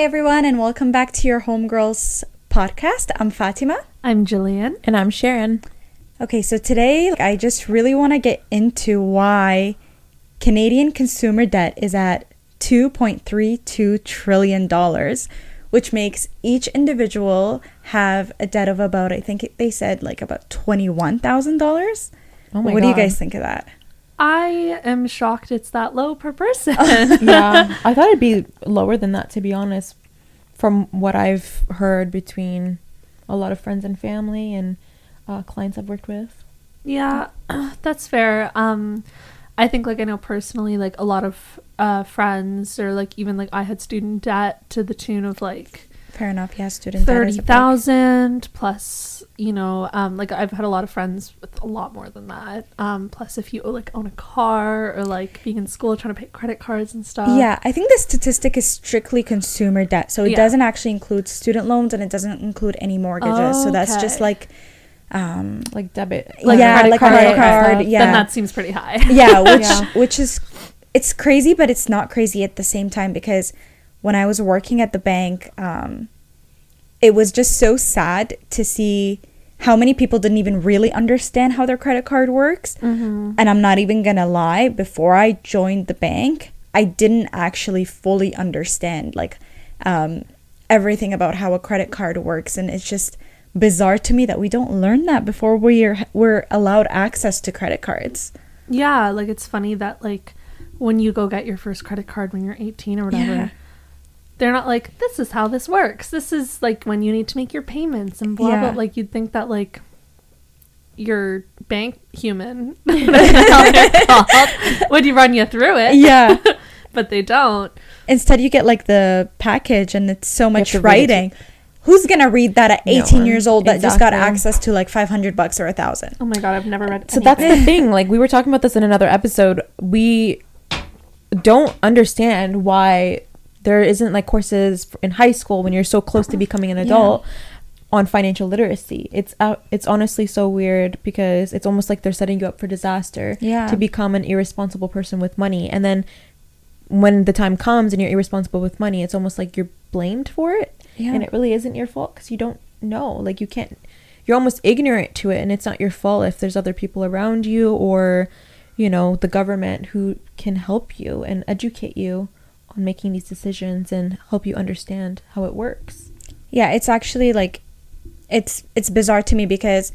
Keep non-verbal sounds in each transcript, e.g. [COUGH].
Hi, everyone, and welcome back to your Homegirls podcast. I'm Fatma. I'm Jillian. And I'm Sharon. Okay, so today I just really want to get into why Canadian consumer debt is at $2.32 trillion, which makes each individual have a debt of about, I think they said like about $21,000. Oh my what God. do you guys think of that? I am shocked it's that low per person. [LAUGHS] yeah, [LAUGHS] I thought it'd be lower than that, to be honest. From what I've heard between a lot of friends and family and uh, clients I've worked with. yeah, [CLEARS THROAT] that's fair. Um, I think like I know personally, like a lot of uh, friends or like even like I had student debt to the tune of like Fair enough. Yeah, student debt is thirty a big- thousand plus. You know, um, like I've had a lot of friends with a lot more than that. Um, plus if you like own a car or like being in school trying to pay credit cards and stuff. Yeah, I think the statistic is strictly consumer debt. So it Yeah. doesn't actually include student loans and it doesn't include any mortgages. So that's just like um Like debit. Like yeah, like credit card, stuff. yeah. Then that seems pretty high. yeah, [LAUGHS] which Yeah. which is it's crazy but it's not crazy at the same time because when I was working at the bank, um it was just so sad to see how many people didn't even really understand how their credit card works. Mm-hmm. And I'm not even gonna lie, before I joined the bank, I didn't actually fully understand like um, everything about how a credit card works, and it's just bizarre to me that we don't learn that before we're we're allowed access to credit cards. Yeah, like it's funny that like when you go get your first credit card when you're 18 or whatever, Yeah. They're not like this is how this works. This is like when you need to make your payments and blah Yeah. blah. Like you'd think that like your bank human how they're called, would you run you through it, Yeah. [LAUGHS] but they don't. Instead, you get like the package, and it's so much to read writing. Who's gonna read that at 18 one. years old that just got access to like 500 bucks or a thousand? Oh my god, I've never read. So that's the thing. Like we were talking about this in another episode. We don't understand why there isn't like courses in high school when you're so close to becoming an adult on financial literacy. It's uh, it's honestly so weird because it's almost like they're setting you up for disaster Yeah. to become an irresponsible person with money. And then when the time comes and you're irresponsible with money, it's almost like you're blamed for it. Yeah. And it really isn't your fault because you don't know. Like you can't you're almost ignorant to it and it's not your fault if there's other people around you or you know the government who can help you and educate you on making these decisions and help you understand how it works. Yeah it's actually like it's it's bizarre to me because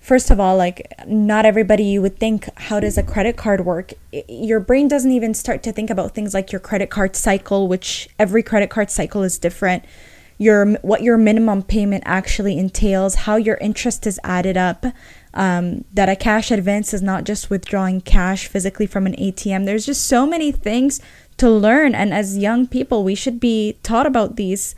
first of all like not everybody you would think how does a credit card work? Your brain doesn't even start to think about things like your credit card cycle which every credit card cycle is different. Your what your minimum payment actually entails how your interest is added up. Um, that a cash advance is not just withdrawing cash physically from an atm there's just so many things to learn and as young people we should be taught about these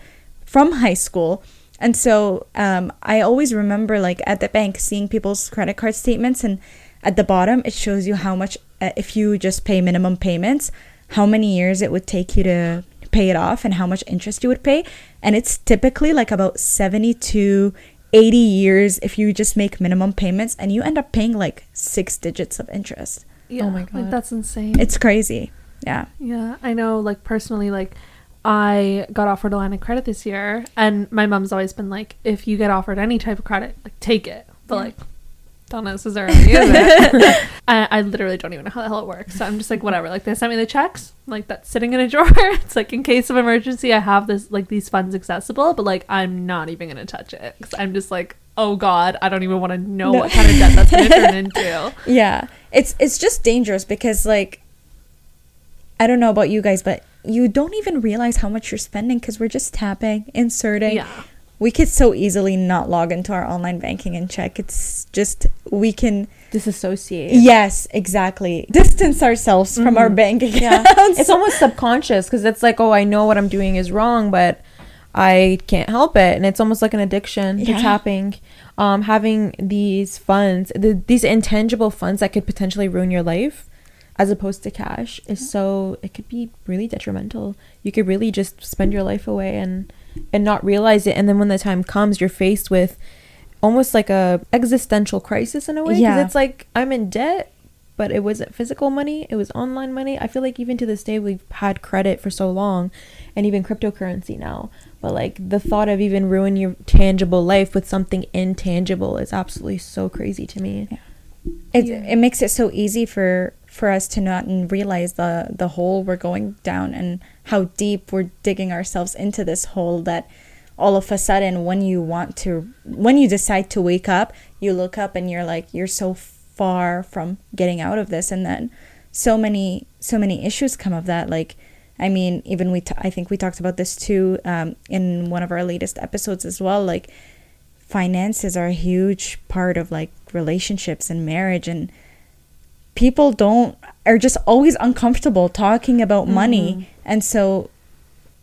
from high school. And so um, I always remember, like at the bank, seeing people's credit card statements, and at the bottom, it shows you how much, uh, if you just pay minimum payments, how many years it would take you to pay it off and how much interest you would pay. And it's typically like about 70 to 80 years if you just make minimum payments, and you end up paying like six digits of interest. Yeah, Oh my like God. that's insane. It's crazy. Yeah. Yeah, I know. Like personally, like I got offered a line of credit this year, and my mom's always been like, if you get offered any type of credit, like take it, but like don't necessarily use it. [LAUGHS] I, I literally don't even know how the hell it works. So I'm just like, whatever. Like they sent me the checks, like that's sitting in a drawer. [LAUGHS] it's like in case of emergency, I have this like these funds accessible, but like I'm not even gonna touch it because I'm just like, oh god, I don't even want to know No. what kind of debt that's gonna turn into. [LAUGHS] Yeah. It's it's just dangerous because like I don't know about you guys, but you don't even realize how much you're spending because we're just tapping, inserting. Yeah. We could so easily not log into our online banking and check. It's just we can disassociate yes, exactly. Distance ourselves from our bank accounts. yeah it's almost subconscious because it's like oh i know what i'm doing is wrong but i can't help it and it's almost like an addiction Yeah. to tapping um having these funds the, these intangible funds that could potentially ruin your life as opposed to cash is so it could be really detrimental you could really just spend your life away and and not realize it and then when the time comes you're faced with almost like a existential crisis in a way because Yeah. it's like i'm in debt but it wasn't physical money, it was online money. I feel like even to this day we've had credit for so long and even cryptocurrency now. But like the thought of even ruining your tangible life with something intangible is absolutely so crazy to me. Yeah. It Yeah. it makes it so easy for for us to not realize the the hole we're going down and how deep we're digging ourselves into this hole that all of a sudden when you want to when you decide to wake up you look up and you're like you're so far from getting out of this. And then so many so many issues come of that. Like i mean even we t- i think we talked about this too um, in one of our latest episodes as well. Like finances are a huge part of like relationships and marriage and people don't are just always uncomfortable talking about money. And so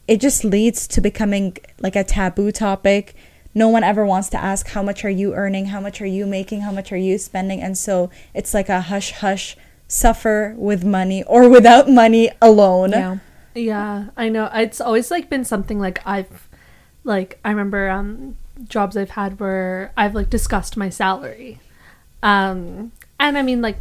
it just leads to becoming like a taboo topic. No one ever wants to ask how much are you earning? How much are you making? How much are you spending? And so it's like a hush hush suffer with money or without money alone. Yeah. Yeah, I know. It's always like been something like I've like I remember um jobs I've had where I've like discussed my salary. Um and I mean like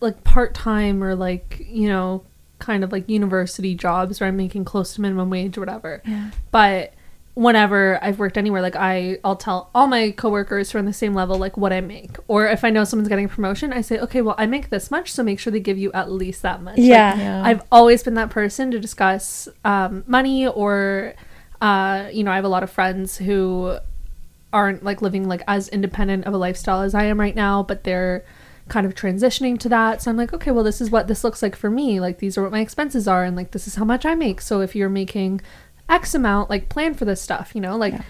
like part-time or like, you know, kind of like university jobs where I'm making close to minimum wage or whatever. Yeah. But whenever I've worked anywhere, like I, I'll tell all my coworkers who are on the same level, like what I make. Or if I know someone's getting a promotion, I say, okay, well, I make this much, so make sure they give you at least that much. Like, Yeah. Yeah. I've always been that person to discuss um, money or, uh, you know, I have a lot of friends who aren't like living like as independent of a lifestyle as I am right now, but they're kind of transitioning to that. So I'm like, okay, well, this is what this looks like for me. Like, these are what my expenses are, and like, this is how much I make. So if you're making X amount, like, plan for this stuff, you know? Like, Yeah.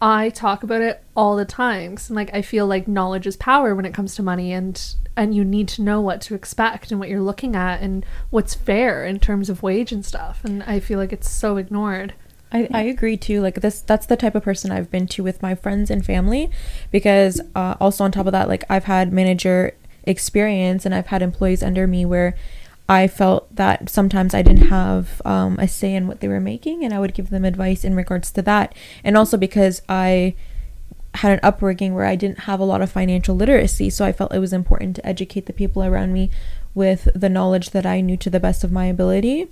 I talk about it all the time. and like, I feel like knowledge is power when it comes to money, and and you need to know what to expect and what you're looking at and what's fair in terms of wage and stuff. And I feel like it's so ignored. I, I agree too. Like this, that's the type of person I've been to with my friends and family, because uh, also on top of that, like I've had manager experience and I've had employees under me where I felt that sometimes I didn't have um, a say in what they were making, and I would give them advice in regards to that, and also because I had an upbringing where I didn't have a lot of financial literacy, so I felt it was important to educate the people around me with the knowledge that I knew to the best of my ability.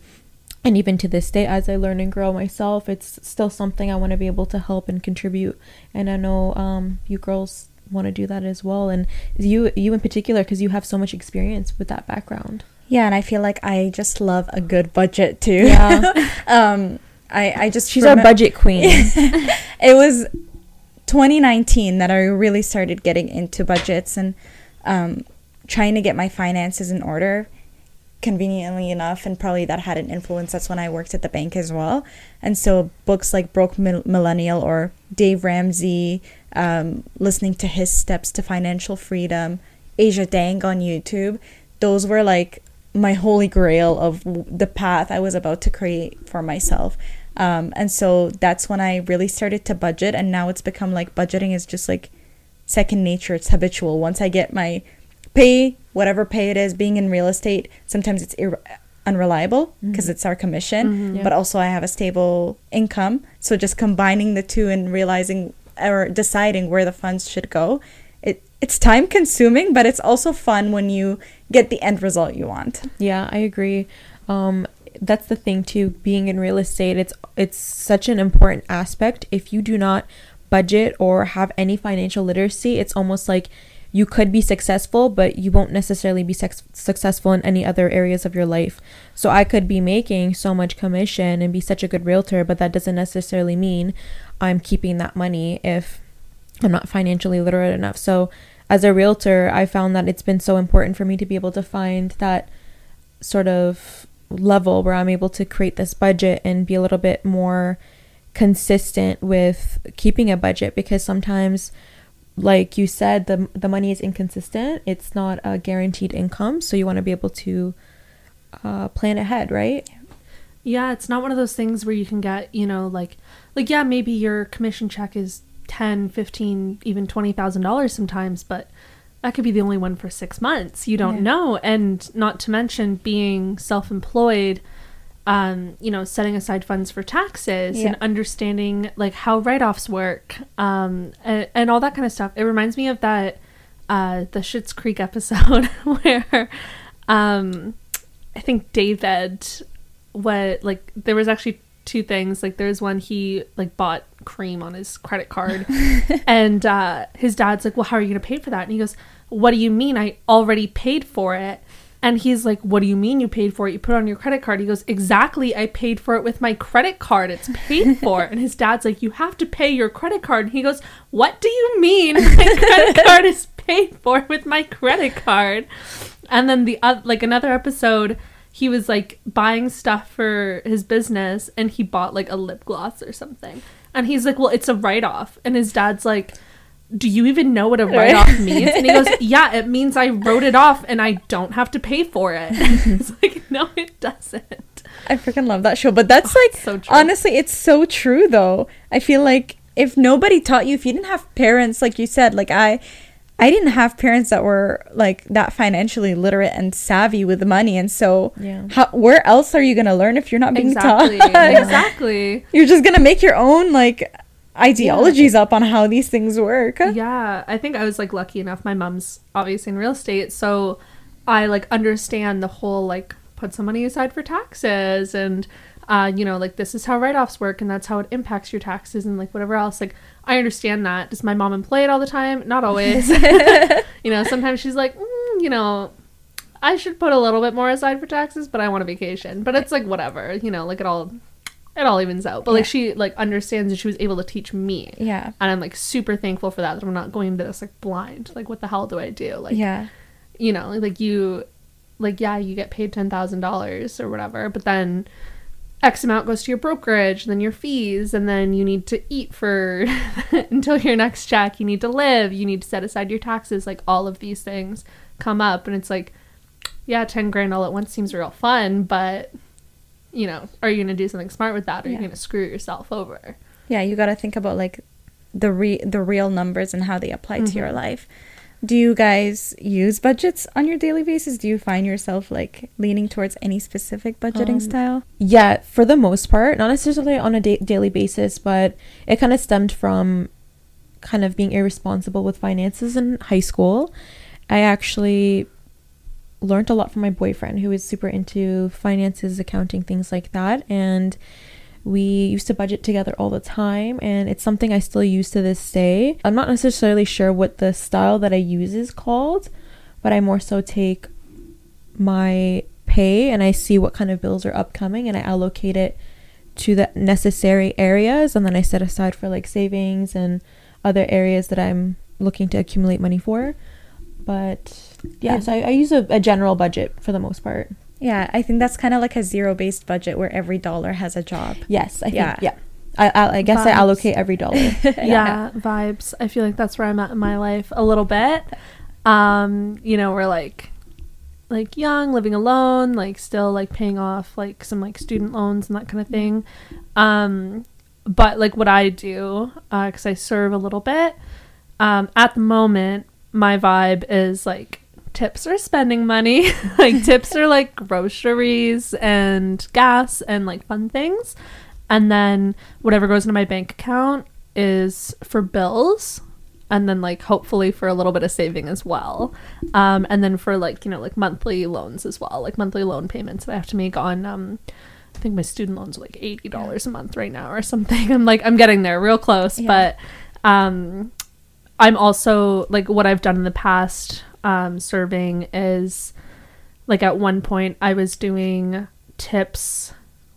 And even to this day, as I learn and grow myself, it's still something I want to be able to help and contribute. And I know um, you girls want to do that as well, and you you in particular because you have so much experience with that background. Yeah, and I feel like I just love a good budget too. Yeah. [LAUGHS] um, I I just She's our remem- budget queen. [LAUGHS] it was 2019 that I really started getting into budgets and um, trying to get my finances in order. Conveniently enough, and probably that had an influence. That's when I worked at the bank as well. And so books like Broke Mil- Millennial or Dave Ramsey, um, listening to his steps to financial freedom, Aja Dang on YouTube, those were like my holy grail of the path I was about to create for myself. Um, and so that's when I really started to budget, and now it's become like budgeting is just like second nature. It's habitual. Once I get my pay, whatever pay it is, being in real estate, sometimes it's ir- unreliable because it's our commission, Yeah. but also I have a stable income. So just combining the two and realizing or deciding where the funds should go, it it's time consuming, but it's also fun when you get the end result you want. Yeah, I agree. Um, that's the thing too. Being in real estate, it's it's such an important aspect. If you do not budget or have any financial literacy, it's almost like you could be successful, but you won't necessarily be sex- successful in any other areas of your life. So I could be making so much commission and be such a good realtor, but that doesn't necessarily mean I'm keeping that money if I'm not financially literate enough. So as a realtor, I found that it's been so important for me to be able to find that sort of level where I'm able to create this budget and be a little bit more consistent with keeping a budget because sometimes like you said the the money is inconsistent it's not a guaranteed income so you want to be able to uh, plan ahead right Yeah, it's not one of those things where you can get, you know, like like yeah, maybe your commission check is 10, 15, even $20,000 sometimes, but that could be the only one for 6 months. You don't Yeah. know and not to mention being self-employed um, you know, setting aside funds for taxes Yeah. and understanding like how write-offs work um and, and all that kind of stuff. It reminds me of that uh, the Schitt's Creek [LAUGHS] episode [LAUGHS] where um, I think David what like there was actually two things like there's one he like bought cream on his credit card [LAUGHS] and uh his dad's like well how are you gonna pay for that and he goes what do you mean i already paid for it and he's like what do you mean you paid for it? You put it on your credit card. He goes exactly i paid for it with my credit card. It's paid [LAUGHS] for. And his dad's like you have to pay your credit card. And he goes what do you mean [LAUGHS] my credit [LAUGHS] card is paid for with my credit card? And then the uh, like another episode he was like buying stuff for his business and he bought like a lip gloss or something. And he's like, Well, it's a write off. And his dad's like, Do you even know what a write off means? And he goes, [LAUGHS] Yeah, it means I wrote it off and I don't have to pay for it. [LAUGHS] [LAUGHS] it's like, No, it doesn't. I freaking love that show. But that's oh, like, so true. honestly, it's so true though. I feel like if nobody taught you, if you didn't have parents, like you said, like I, I didn't have parents that were like that financially literate and savvy with money, and so Yeah. how, where else are you gonna learn if you're not being Exactly. taught? exactly. You're just gonna make your own like ideologies up on how these things work. Yeah, I think I was like lucky enough. My mom's obviously in real estate, so I like understand the whole like put some money aside for taxes and uh, you know, like this is how write offs work and that's how it impacts your taxes and like whatever else. Like I understand that. Does my mom employ it all the time? Not always. [LAUGHS] [LAUGHS] you know, sometimes she's like, mm, you know, I should put a little bit more aside for taxes, but I want a vacation. But it's like whatever, you know, like it all it all evens out. But like she like understands and she was able to teach me Yeah, and I'm like super thankful for that. That I'm not going into this like blind. Like, what the hell do I do? Like, yeah, you know, like you, like yeah, you get paid ten thousand dollars or whatever, but then X amount goes to your brokerage, then your fees, and then you need to eat for [LAUGHS] until your next check. You need to live. You need to set aside your taxes. Like all of these things come up, and it's like, yeah, ten grand all at once seems real fun, but you know, are you gonna do something smart with that, or are you gonna screw yourself over? yeah. You got to think about like the re- the real numbers and how they apply to your Mhm. life. Do you guys use budgets on your daily basis? Do you find yourself like leaning towards any specific budgeting Um, style? Yeah, for the most part, not necessarily on a da- daily basis, but it kind of stemmed from kind of being irresponsible with finances in high school. I actually learned a lot from my boyfriend who is super into finances, accounting, things like that, and we used to budget together all the time and it's something I still use to this day. I'm not necessarily sure what the style that I use is called, but I more so take my pay and I see what kind of bills are upcoming and I allocate it to the necessary areas and then I set aside for like savings and other areas that I'm looking to accumulate money for. But yeah, Yeah. so I, I use a, a general budget for the most part. Yeah, I think that's kind of like a zero based budget where every dollar has a job. Yes, I think Yeah. yeah. I, I, I guess I allocate every dollar. [LAUGHS] yeah. vibes i feel like that's where i'm at in my life a little bit um you know we're like like young living alone like still like paying off like some like student loans and that kind of thing um but like what i do uh because i serve a little bit um at the moment my vibe is like tips are spending money. [LAUGHS] Like tips are like groceries and gas and like fun things. And then whatever goes into my bank account is for bills and then like hopefully for a little bit of saving as well. Um and then for like you know like monthly loans as well like monthly loan payments. That i have to make on um i think my student loans are like $80 a month right now or something. [LAUGHS] I'm like i'm getting there real close Yeah. but um i'm also like what i've done in the past um serving is like at one point i was doing tips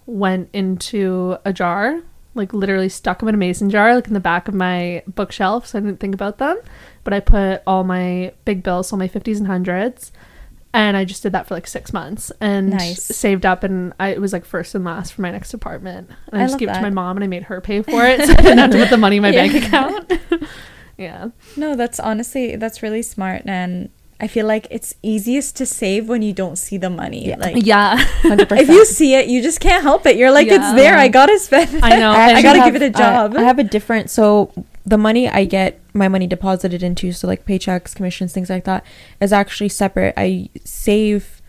went into a jar, like literally stuck them in a mason jar, like in the back of my bookshelf. So I didn't think about them. But I put all my big bills, so my 50s and 100s. And I just did that for like six months and Nice. saved up. And I, it was like first and last for my next apartment. And I, I just gave it to my mom and I made her pay for it. [LAUGHS] So I didn't have to put the money in my Yeah. bank account. [LAUGHS] yeah. No, that's honestly that's really smart and I feel like it's easiest to save when you don't see the money. Yeah. Like Yeah. 100%. [LAUGHS] if you see it, you just can't help it. You're like, Yeah. it's there. I gotta spend. it. I know. [LAUGHS] I, I gotta actually give it a job. I, I have a different so the money I get my money deposited into so like paychecks, commissions, things like that is actually separate. I save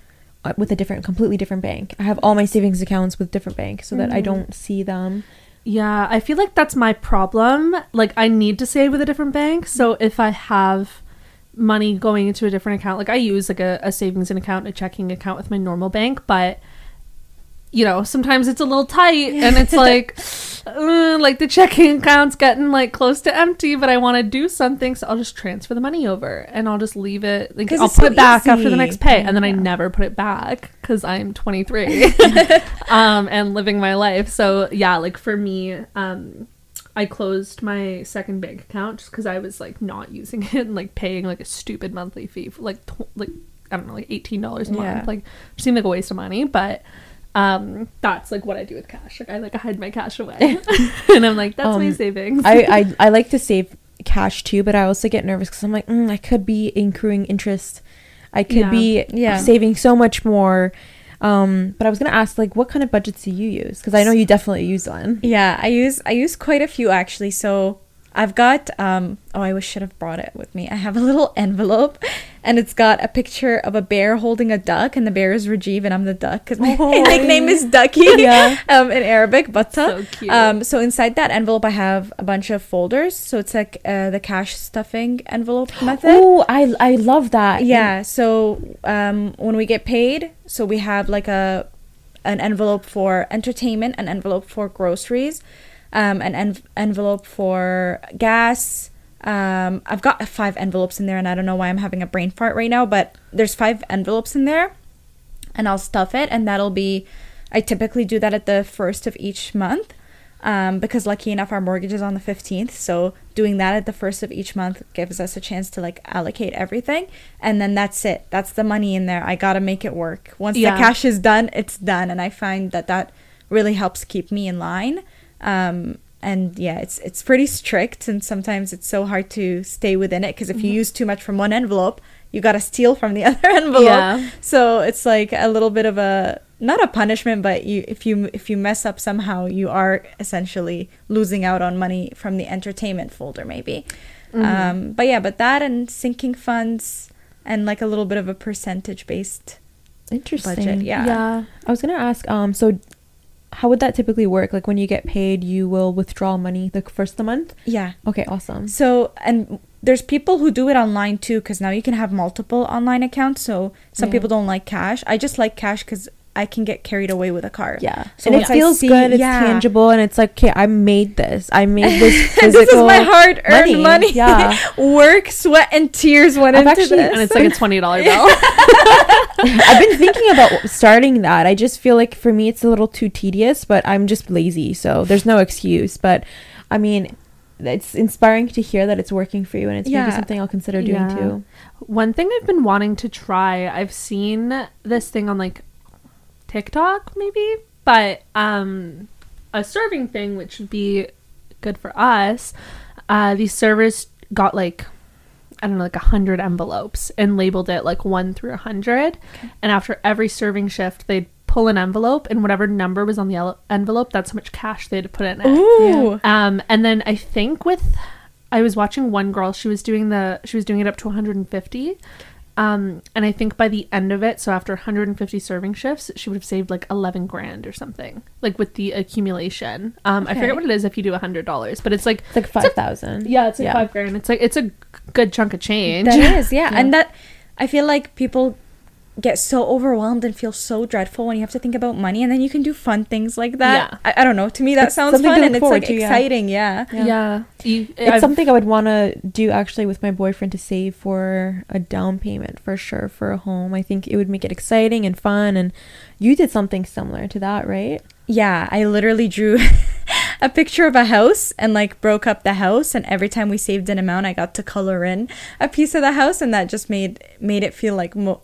uh, with a different completely different bank. I have all my savings accounts with different banks so that I Mhm. don't see them. Yeah, I feel like that's my problem. Like I need to save with a different bank. So if I have money going into a different account. Like I use like a, a savings and account, a checking account with my normal bank, but you know, sometimes it's a little tight and it's [LAUGHS] like uh, like the checking account's getting like close to empty, but I want to do something, so I'll just transfer the money over and I'll just leave it. Like I'll put so it back after the next pay, and then I never put it back because I'm 23 [LAUGHS] [LAUGHS] um, and living my life. So yeah, like for me, um, I closed my second bank account just because I was like not using it and like paying like a stupid monthly fee for like tw- like I don't know like eighteen dollars a Yeah. month. Like it seemed like a waste of money, but um that's like what I do with cash. Like I like hide my cash away, [LAUGHS] and I'm like that's my Um, savings. I, I I like to save cash too, but I also get nervous because I'm like, mm, I could be accruing interest. I could Yeah. be Yeah. saving so much more. Um, but I was gonna ask, like, what kind of budgets do you use? Because I know you definitely use one. Yeah, I use I use quite a few actually. So I've got um oh I should have brought it with me. I have a little [LAUGHS] envelope and it's got a picture of a bear holding a duck and the bear is Rajiv and I'm the duck because my [LAUGHS] Oh. nickname is Ducky [LAUGHS] Yeah. um in Arabic Batta. So cute. Um so inside that envelope I have a bunch of folders. So it's like uh, the cash stuffing envelope method. Oh, I I love that. Yeah. So um, when we get paid, so we have like a an envelope for entertainment, an envelope for groceries, um, an en- envelope for gas. Um, I've got five envelopes in there, and I don't know why I'm having a brain fart right now, but there's five envelopes in there, and I'll stuff it, and that'll be. I typically do that at the first of each month. Um, because lucky enough our mortgage is on the 15th so doing that at the first of each month gives us a chance to like allocate everything and then that's it that's the money in there i gotta make it work once Yeah. the cash is done it's done and i find that that really helps keep me in line um, and yeah it's it's pretty strict and sometimes it's so hard to stay within it because if you use too much from one envelope you gotta steal from the [LAUGHS] other envelope Yeah. so it's like a little bit of a not a punishment but you if you if you mess up somehow you are essentially losing out on money from the entertainment folder maybe um but yeah but that and sinking funds and like a little bit of a percentage based Interesting. budget yeah yeah. I was gonna ask. Um, so how would that typically work? Like when you get paid, you will withdraw money the first of the month. yeah Okay, awesome. So, and there's people who do it online too, because now you can have multiple online accounts. So some Yeah. people don't like cash. I just like cash because I can get carried away with a card. Yeah, So and it feels see- good. It's yeah. tangible, and it's like, okay, I made this. I made [LAUGHS] this [LAUGHS] this physical. is my hard earned money. money. Yeah. [LAUGHS] Work, sweat, and tears went I've into actually- this. And it's like a twenty dollar bill. I've been thinking about starting that. I just feel like for me, it's a little too tedious, but I'm just lazy, so there's no excuse. But I mean, it's inspiring to hear that it's working for you, and it's Yeah. maybe something I'll consider doing Yeah. too. One thing I've been wanting to try, I've seen this thing on like TikTok maybe, but um a serving thing which would be good for us. Uh these servers got like I don't know, like a hundred envelopes and labeled it like one through a hundred. And after every serving shift, they'd pull an envelope, and whatever number was on the el- envelope, that's how much cash they had to put in it. Ooh. Um, and then I think with, I was watching one girl. She was doing the, she was doing it up to 150. Um, and I think by the end of it, so after 150 serving shifts, she would have saved like 11 grand or something, like with the accumulation. Um, I forget what it is if you do $100, but it's like, It's like five thousand. yeah, it's like five grand. It's like, it's a good chunk of change. That is, [LAUGHS] yeah. And that, I feel like people get so overwhelmed and feel so dreadful when you have to think about money, and then you can do fun things like that. Yeah. I, I don't know. To me, that It's sounds fun and it's like to, yeah. exciting. Yeah. Yeah. You, It's I've- something I would want to do actually with my boyfriend to save for a down payment for sure for a home. I think it would make it exciting and fun. And you did something similar to that, right? Yeah, I literally drew [LAUGHS] a picture of a house and like broke up the house and every time we saved an amount I got to color in a piece of the house and that just made made it feel like mo-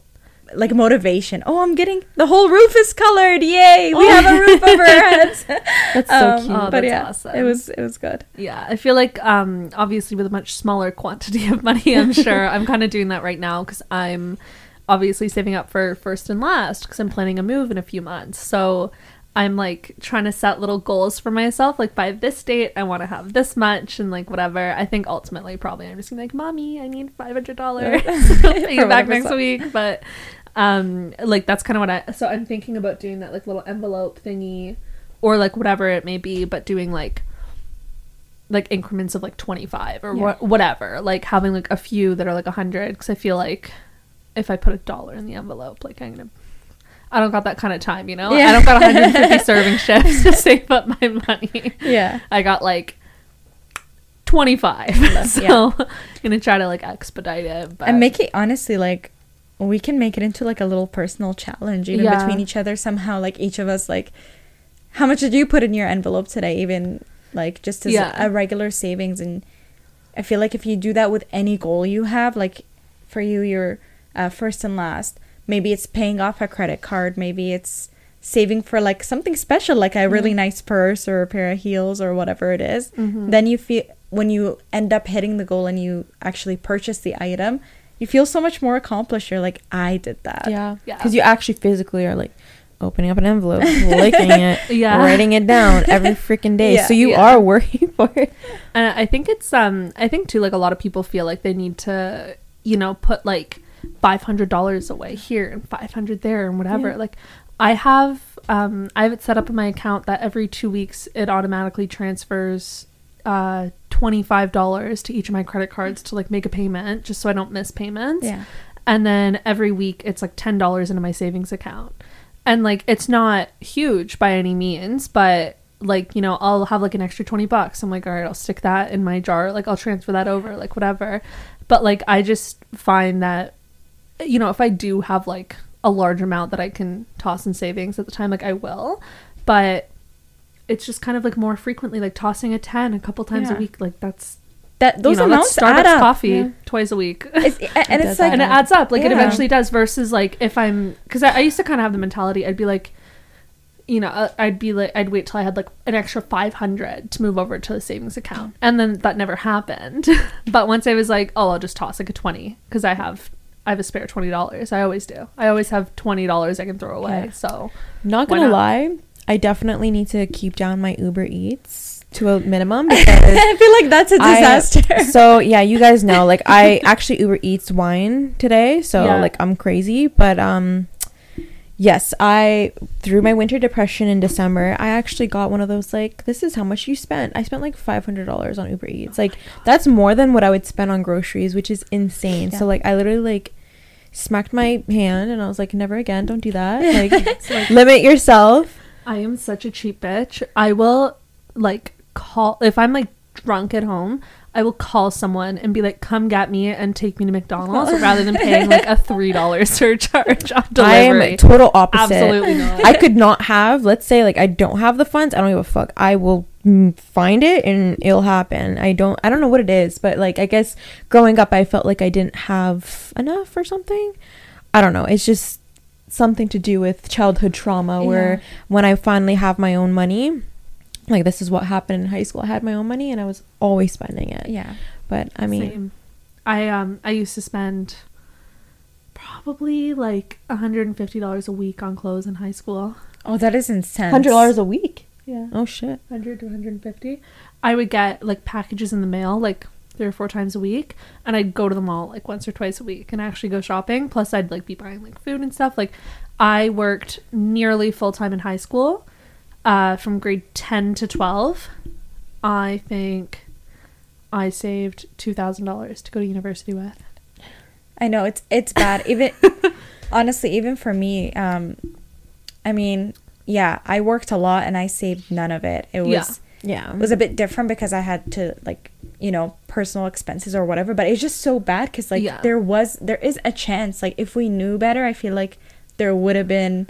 like motivation. Oh, I'm getting the whole roof is colored. Yay! We have a roof over our [LAUGHS] heads. That's so Um, cute. Oh, but yeah, awesome. it was it was good. Yeah, I feel like um obviously with a much smaller quantity of money, I'm [LAUGHS] sure I'm kind of doing that right now cuz I'm obviously saving up for first and last cuz I'm planning a move in a few months. So I'm like trying to set little goals for myself like by this date I want to have this much and like whatever. I think ultimately probably I'm just going to be like, "Mommy, I need $500." Pay you back next so- week, but um like that's kind of what I so I'm thinking about doing that like little envelope thingy or like whatever it may be, but doing like like increments of like 25 or Yeah. wha- whatever like having like a few that are like 100 because i feel like if i put a dollar in the envelope like i'm gonna i don't got that kind of time you know Yeah. i don't got 150 [LAUGHS] serving chefs to save up my money Yeah. i got like 25 [LAUGHS] so Yeah. i'm gonna try to like expedite it but and make it honestly like we can make it into like a little personal challenge even Yeah. between each other somehow like each of us like how much did you put in your envelope today even like just as Yeah. a regular savings and i feel like if you do that with any goal you have like for you your uh, first and last maybe it's paying off a credit card maybe it's saving for like something special like a really Mhm. nice purse or a pair of heels or whatever it is Mhm. then you feel when you end up hitting the goal and you actually purchase the item you feel so much more accomplished you're like i did that Yeah. Yeah. Because you actually physically are like opening up an envelope, [LAUGHS] licking it, Yeah. writing it down [LAUGHS] every freaking day. Yeah. So you Yeah. are working for it. And I think it's um I think too like a lot of people feel like they need to you know put like five hundred dollars away here and five hundred there and whatever. Yeah. Like I have um I have it set up in my account that every two weeks it automatically transfers uh twenty five dollars to each of my credit cards to like make a payment just so I don't miss payments. yeah And then every week it's like ten dollars into my savings account. And like it's not huge by any means, but like, you know, I'll have like an extra twenty bucks. I'm like, all right, I'll stick that in my jar, like I'll transfer that over, like whatever. But like I just find that you know, if I do have like a large amount that I can toss in savings at the time, like I will. But it's just kind of like more frequently, like tossing a ten a couple times a week, like that's that those you know, amounts that's Starbucks add up coffee Yeah. twice a week. it's, and [LAUGHS] does it's like and it adds up like it eventually does versus like if i'm because I, I used to kind of have the mentality i'd be like you know uh, i'd be like i'd wait till i had like an extra 500 to move over to the savings account and then that never happened [LAUGHS] but once i was like oh i'll just toss like a 20 because i have i have a spare $20 i always do i always have $20 i can throw away Yeah. so Not gonna not? lie, I definitely need to keep down my Uber Eats to a minimum because [LAUGHS] i feel like that's a disaster so yeah, you guys know, like I actually Uber Eats wine today, so Yeah. like I'm crazy, but um yes, I through my winter depression in December, I actually got one of those like this is how much you spent. I spent like $500 on Uber Eats. Like that's more than what I would spend on groceries, which is insane. Yeah. So like I literally like smacked my hand and I was like never again, don't do that. [LAUGHS] [LAUGHS] Like limit yourself. I am such a cheap bitch. I will like call if I'm like drunk at home. I will call someone and be like, "Come get me and take me to McDonald's," [LAUGHS] rather than paying like a three dollars surcharge on [LAUGHS] I delivery. am total opposite. Absolutely not. I could not have, let's say, like I don't have the funds. I don't give a fuck. I will mm, find it and it'll happen. I don't. I don't know what it is, but like I guess growing up, I felt like I didn't have enough or something. I don't know. It's just something to do with childhood trauma. Where when I finally have my own money, like this is what happened in high school. I had my own money and I was always spending it. yeah But I mean, Same. I um I used to spend probably like $150 a week on clothes in high school. oh that is insane hundred dollars a week. Yeah. Oh shit. 100 to 150. I would get like packages in the mail like three or four times a week and I'd go to the mall like once or twice a week and actually go shopping. Plus I'd like be buying like food and stuff. Like I worked nearly full time in high school. Uh, from grade 10 to 12. I think I saved $2,000 to go to university with. I know it's it's bad. [LAUGHS] Even [LAUGHS] honestly, even for me, um, I mean, yeah, I worked a lot and I saved none of it. It was Yeah. Yeah. it was a bit different because I had to like you know personal expenses or whatever. But it's just so bad because like Yeah. there was there is a chance like if we knew better, I feel like there would have been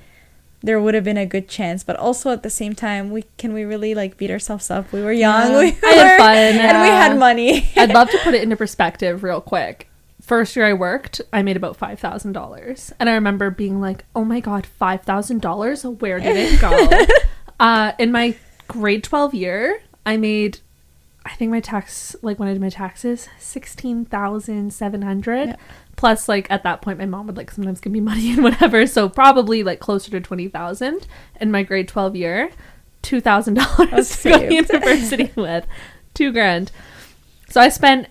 there would have been a good chance. But also at the same time, we can we really like beat ourselves up? We were young, Yeah. we I had fun, [LAUGHS] and we had money. I'd love to put it into perspective real quick. First year I worked, I made about five thousand dollars, and I remember being like, "Oh my god, five thousand dollars! Where did it go?" [LAUGHS] uh, in my grade twelve year, I made, I think my tax, like when I did my taxes, sixteen thousand seven hundred. Yeah. Plus, like at that point, my mom would like sometimes give me money and whatever, so probably like closer to twenty thousand in my grade twelve year. Two thousand dollars [LAUGHS] to go to university [LAUGHS] with, two grand. So I spent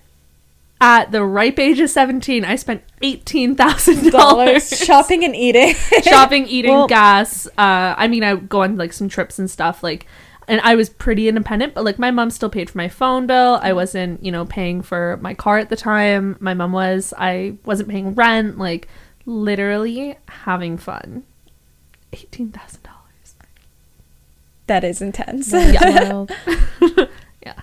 at the ripe age of 17, I spent $18,000 Dollars shopping and eating. [LAUGHS] shopping, eating, Well- gas. Uh, I mean, I go on like some trips and stuff. Like, and I was pretty independent, but like my mom still paid for my phone bill. I wasn't, you know, paying for my car at the time. My mom was. I wasn't paying rent. Like literally having fun. Eighteen thousand dollars. That is intense. Wild. [LAUGHS] [LAUGHS] Yeah.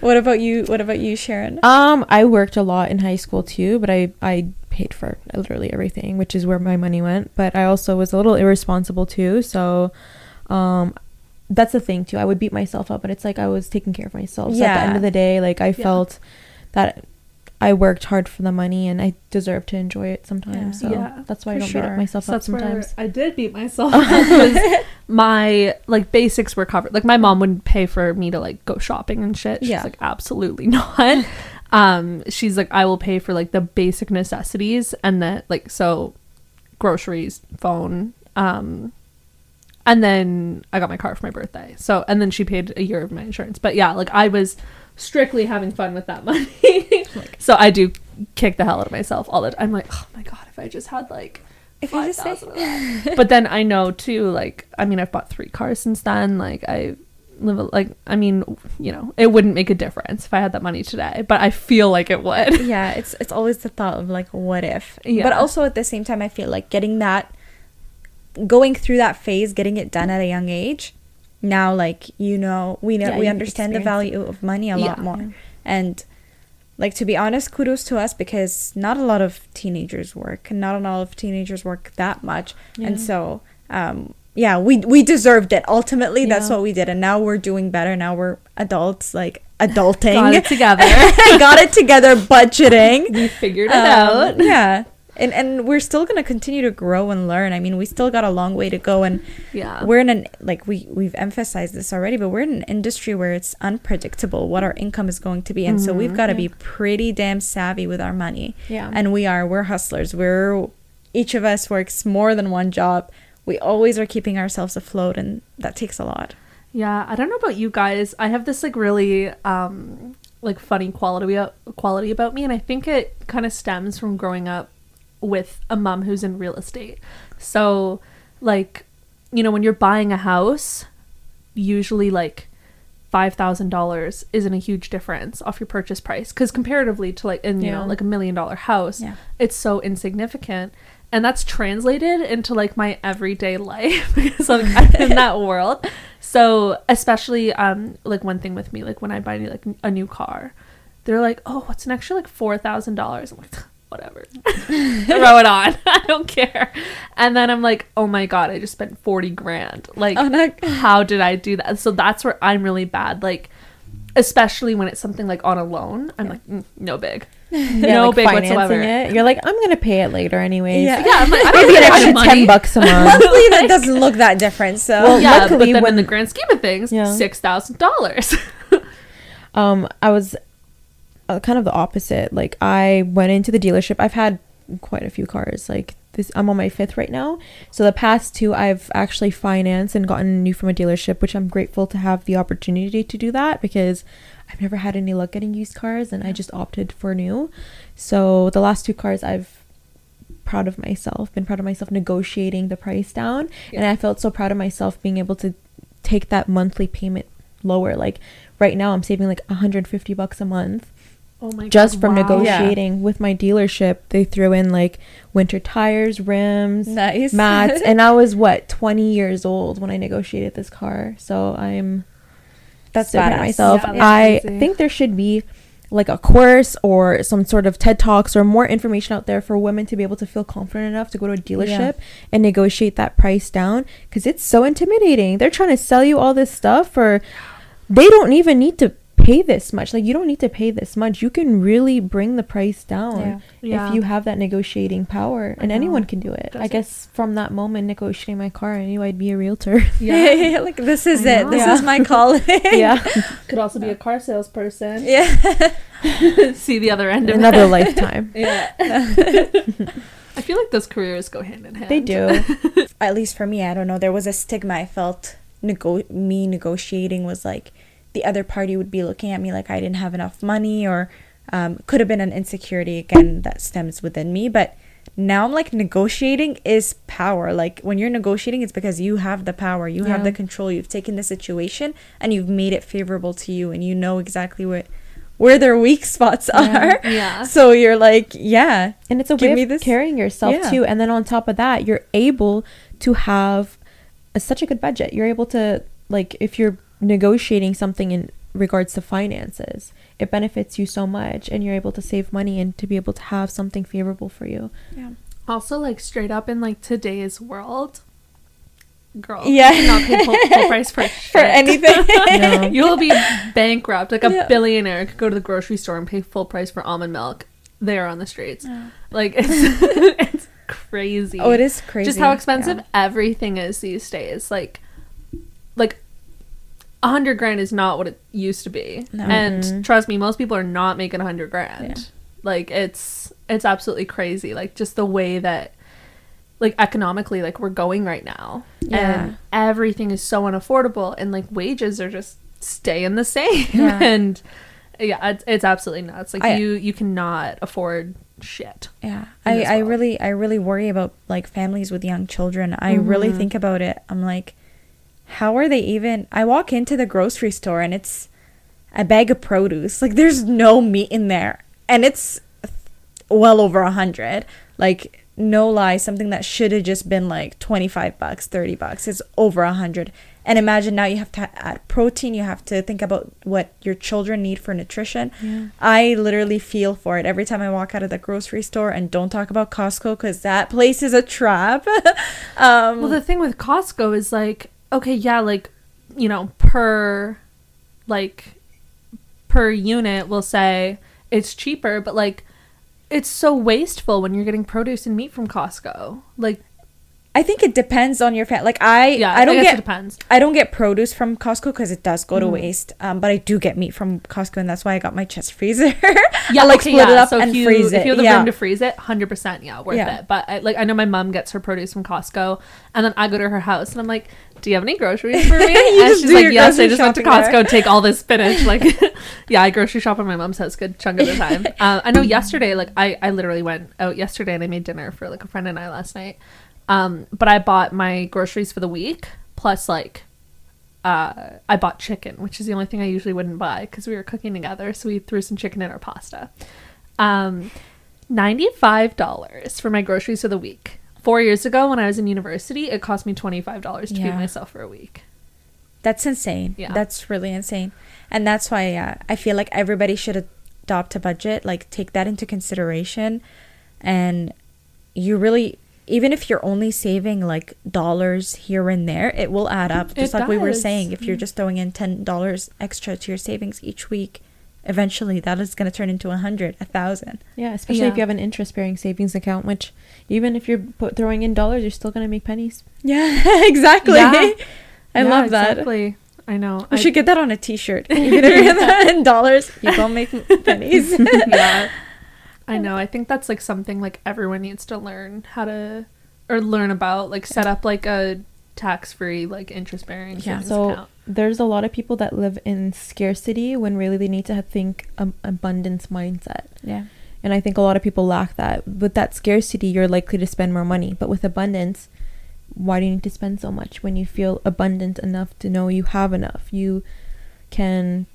what about you? What about you, Sharon? Um, I worked a lot in high school too, but I I paid for literally everything, which is where my money went. But I also was a little irresponsible too, so um that's the thing too. I would beat myself up, but it's like I was taking care of myself. So at the end of the day, like I felt that I worked hard for the money and I deserve to enjoy it sometimes. Yeah. So Yeah, that's why I don't beat sure. up myself So up that's where sometimes. I did beat myself [LAUGHS] up my like basics were covered. Like my mom wouldn't pay for me to like go shopping and shit. She's Yeah. like absolutely not. [LAUGHS] um, she's like I will pay for like the basic necessities and that like so groceries, phone, um, and then I got my car for my birthday. So and then she paid a year of my insurance. But yeah, like I was strictly having fun with that [LAUGHS] money. so I do kick the hell out of myself all the time. I'm like, oh my god, if I just had like If I just say- 5,000 [LAUGHS] but then I know too, like, I mean, I've bought three cars since then. Like, I live, a, like, I mean, you know, it wouldn't make a difference if I had that money today, but I feel like it would. yeah, it's it's always the thought of like, what if? [LAUGHS] Yeah. But also at the same time, I feel like getting that, going through that phase, getting it done at a young age. Now, like you know, we know Yeah, we understand the value of money a lot Yeah. more, and like to be honest, kudos to us because not a lot of teenagers work, and not a lot of teenagers work that much, and so um, yeah, we we deserved it. Ultimately, that's what we did, and now we're doing better. Now we're adults, like adulting. Got it together. [LAUGHS] got it together budgeting [LAUGHS] we figured it Um, out. yeah and and we're still gonna continue to grow and learn. I mean we still got a long way to go. And Yeah. we're in an like we we've emphasized this already but we're in an industry where it's unpredictable what our income is going to be. And so we've got to be pretty damn savvy with our money. Yeah. and we are. We're hustlers. We're each of us works more than one job. We always are keeping ourselves afloat and that takes a lot. Yeah, I don't know about you guys. I have this like really um like funny quality quality about me and I think it kind of stems from growing up with a mom who's in real estate. So like you know when you're buying a house, usually like $5,000 isn't a huge difference off your purchase price. Cuz comparatively to like in you know like a million dollar house, Yeah. it's so insignificant. And that's translated into like my everyday [LAUGHS] life because I'm, I'm in that world. So especially um like one thing with me like when i buy like a new car they're like oh what's an extra like four thousand dollars? I'm like whatever [LAUGHS] throw it on [LAUGHS] i don't care and then i'm like oh my god i just spent 40 grand like Oh, no. how did i do that so that's where i'm really bad like especially when it's something like on a loan i'm like mm, no big [LAUGHS] Yeah, no like big financing whatsoever It. You're like, I'm gonna pay it later anyways. Yeah. yeah i'm like i don't Maybe an have extra money. ten bucks a month. monthly that doesn't look that different so Well, yeah, luckily but then in when- the grand scheme of things, Yeah. six thousand dollars. um i was uh, kind of the opposite. Like i went into the dealership. I've had quite a few cars like this i'm on my fifth right now. So the past two i've actually financed and gotten new from a dealership which i'm grateful to have the opportunity to do that because i've never had any luck getting used cars and i just opted for new. So the last two cars i've proud of myself been proud of myself negotiating the price down. And i felt so proud of myself being able to take that monthly payment lower. Like right now i'm saving like 150 bucks a month Oh my just from wow. negotiating with my dealership they threw in like winter tires rims nice. mats [LAUGHS] and i was what 20 years old when i negotiated this car so i'm That's so proud myself. Yeah, that's i crazy. think there should be like a course or some sort of ted talks or more information out there for women to be able to feel confident enough to go to a dealership and negotiate that price down because it's so intimidating. They're trying to sell you all this stuff for they don't even need to pay this much like you don't need to pay this much you can really bring the price down Yeah. Yeah. if you have that negotiating power I and know. anyone can do it Does i it? guess from that moment negotiating my car i knew i'd be a realtor [LAUGHS] Yeah. [LAUGHS] like this is I it know. this Yeah. is my calling [LAUGHS] yeah Could also be a car salesperson. yeah See the other end of another it. lifetime Yeah. I feel like those careers go hand in hand. they do at least for me, I don't know. There was a stigma I felt. Nego- me negotiating was like the other party would be looking at me like I didn't have enough money, or um, could have been an insecurity again that stems within me. But now I'm like negotiating is power. Like when you're negotiating, it's because you have the power, you have the control. You've taken the situation and you've made it favorable to you, and you know exactly what where their weak spots are. Yeah. [LAUGHS] So you're like, yeah, and it's a way of this- carrying yourself Yeah. too and then on top of that you're able to have a, such a good budget you're able to like if you're negotiating something in regards to finances it benefits you so much and you're able to save money and to be able to have something favorable for you yeah, Also, like straight up in like today's world, girl, Yeah. you cannot pay full, full price for [LAUGHS] for anything. [LAUGHS] No. You'll be bankrupt. Like a Yeah. billionaire could go to the grocery store and pay full price for almond milk. They are on the streets. Yeah. Like [LAUGHS] it's it's crazy. oh, it is crazy. Just how expensive Yeah. everything is these days. Like, like a hundred grand is not what it used to be. No. And Mhm. trust me, most people are not making a hundred grand. Yeah. Like it's it's absolutely crazy. Like just the way that like economically like we're going right now. Yeah. And everything is so unaffordable and like wages are just staying the [LAUGHS] same. Yeah. and yeah, it's, it's absolutely nuts. Like I- you you cannot afford shit. Yeah, I, I really I really worry about like families with young children. I really Mhm. think about it. I'm like, how are they even? I walk into the grocery store and it's a bag of produce. Like there's no meat in there, and it's well over a hundred. Like no lie, something that should have just been like twenty five bucks, thirty bucks is over a hundred. And imagine now you have to add protein. You have to think about what your children need for nutrition. Yeah. I literally feel for it every time I walk out of the grocery store and don't talk about Costco because that place is a trap. [LAUGHS] um, Well, the thing with Costco is like, okay, yeah, like, you know, per, like, per unit, we'll say it's cheaper, but like, it's so wasteful when you're getting produce and meat from Costco. Like, I think it depends on your family. Like I, yeah, I don't guess get it depends. I don't get produce from Costco because it does go to Mhm. waste. Um, but I do get meat from Costco, and that's why I got my chest freezer. [LAUGHS] Yeah, I like okay, split it up so and you, freeze it. If you have the yeah. room to freeze it, hundred percent, yeah, worth Yeah. it. But I, like, I know my mom gets her produce from Costco, and then I go to her house, and I'm like, "Do you have any groceries for [LAUGHS] me?" and she's like, "Yes, I just went to shopping there." Costco, take all this [LAUGHS] spinach." Like, yeah, I grocery shop at my mom's house, good chunk of the time. Uh, I know yesterday, like, I I literally went out yesterday and I made dinner for like a friend and I last night. Um, but I bought my groceries for the week plus like uh, I bought chicken, which is the only thing I usually wouldn't buy because we were cooking together. So we threw some chicken in our pasta. Um, ninety-five dollars for my groceries for the week. Four years ago, when I was in university, it cost me twenty-five dollars to feed myself for a week. That's insane. Yeah. That's really insane. And that's why uh, I feel like everybody should adopt a budget, like take that into consideration. And you really, even if you're only saving like dollars here and there, it will add up. Just It like we were saying, if you're mm. just throwing in $10 extra to your savings each week, eventually that is going to turn into a hundred, a thousand. Yeah, especially Yeah. if you have an interest-bearing savings account, which even if you're put, throwing in dollars, you're still gonna make pennies. Yeah, [LAUGHS] exactly. Yeah. I Yeah, love that. Exactly. I know. We I- should get that on a t-shirt. [LAUGHS] Even if you're that [LAUGHS] in dollars, you gonna make pennies. yeah. I know. I think that's like something like everyone needs to learn how to or learn about, like set up like a tax-free like interest-bearing Yeah. savings So account. there's a lot of people that live in scarcity when really they need to think um, abundance mindset. yeah. And I think a lot of people lack that. With that scarcity, you're likely to spend more money. But with abundance, why do you need to spend so much when you feel abundant enough to know you have enough? You can,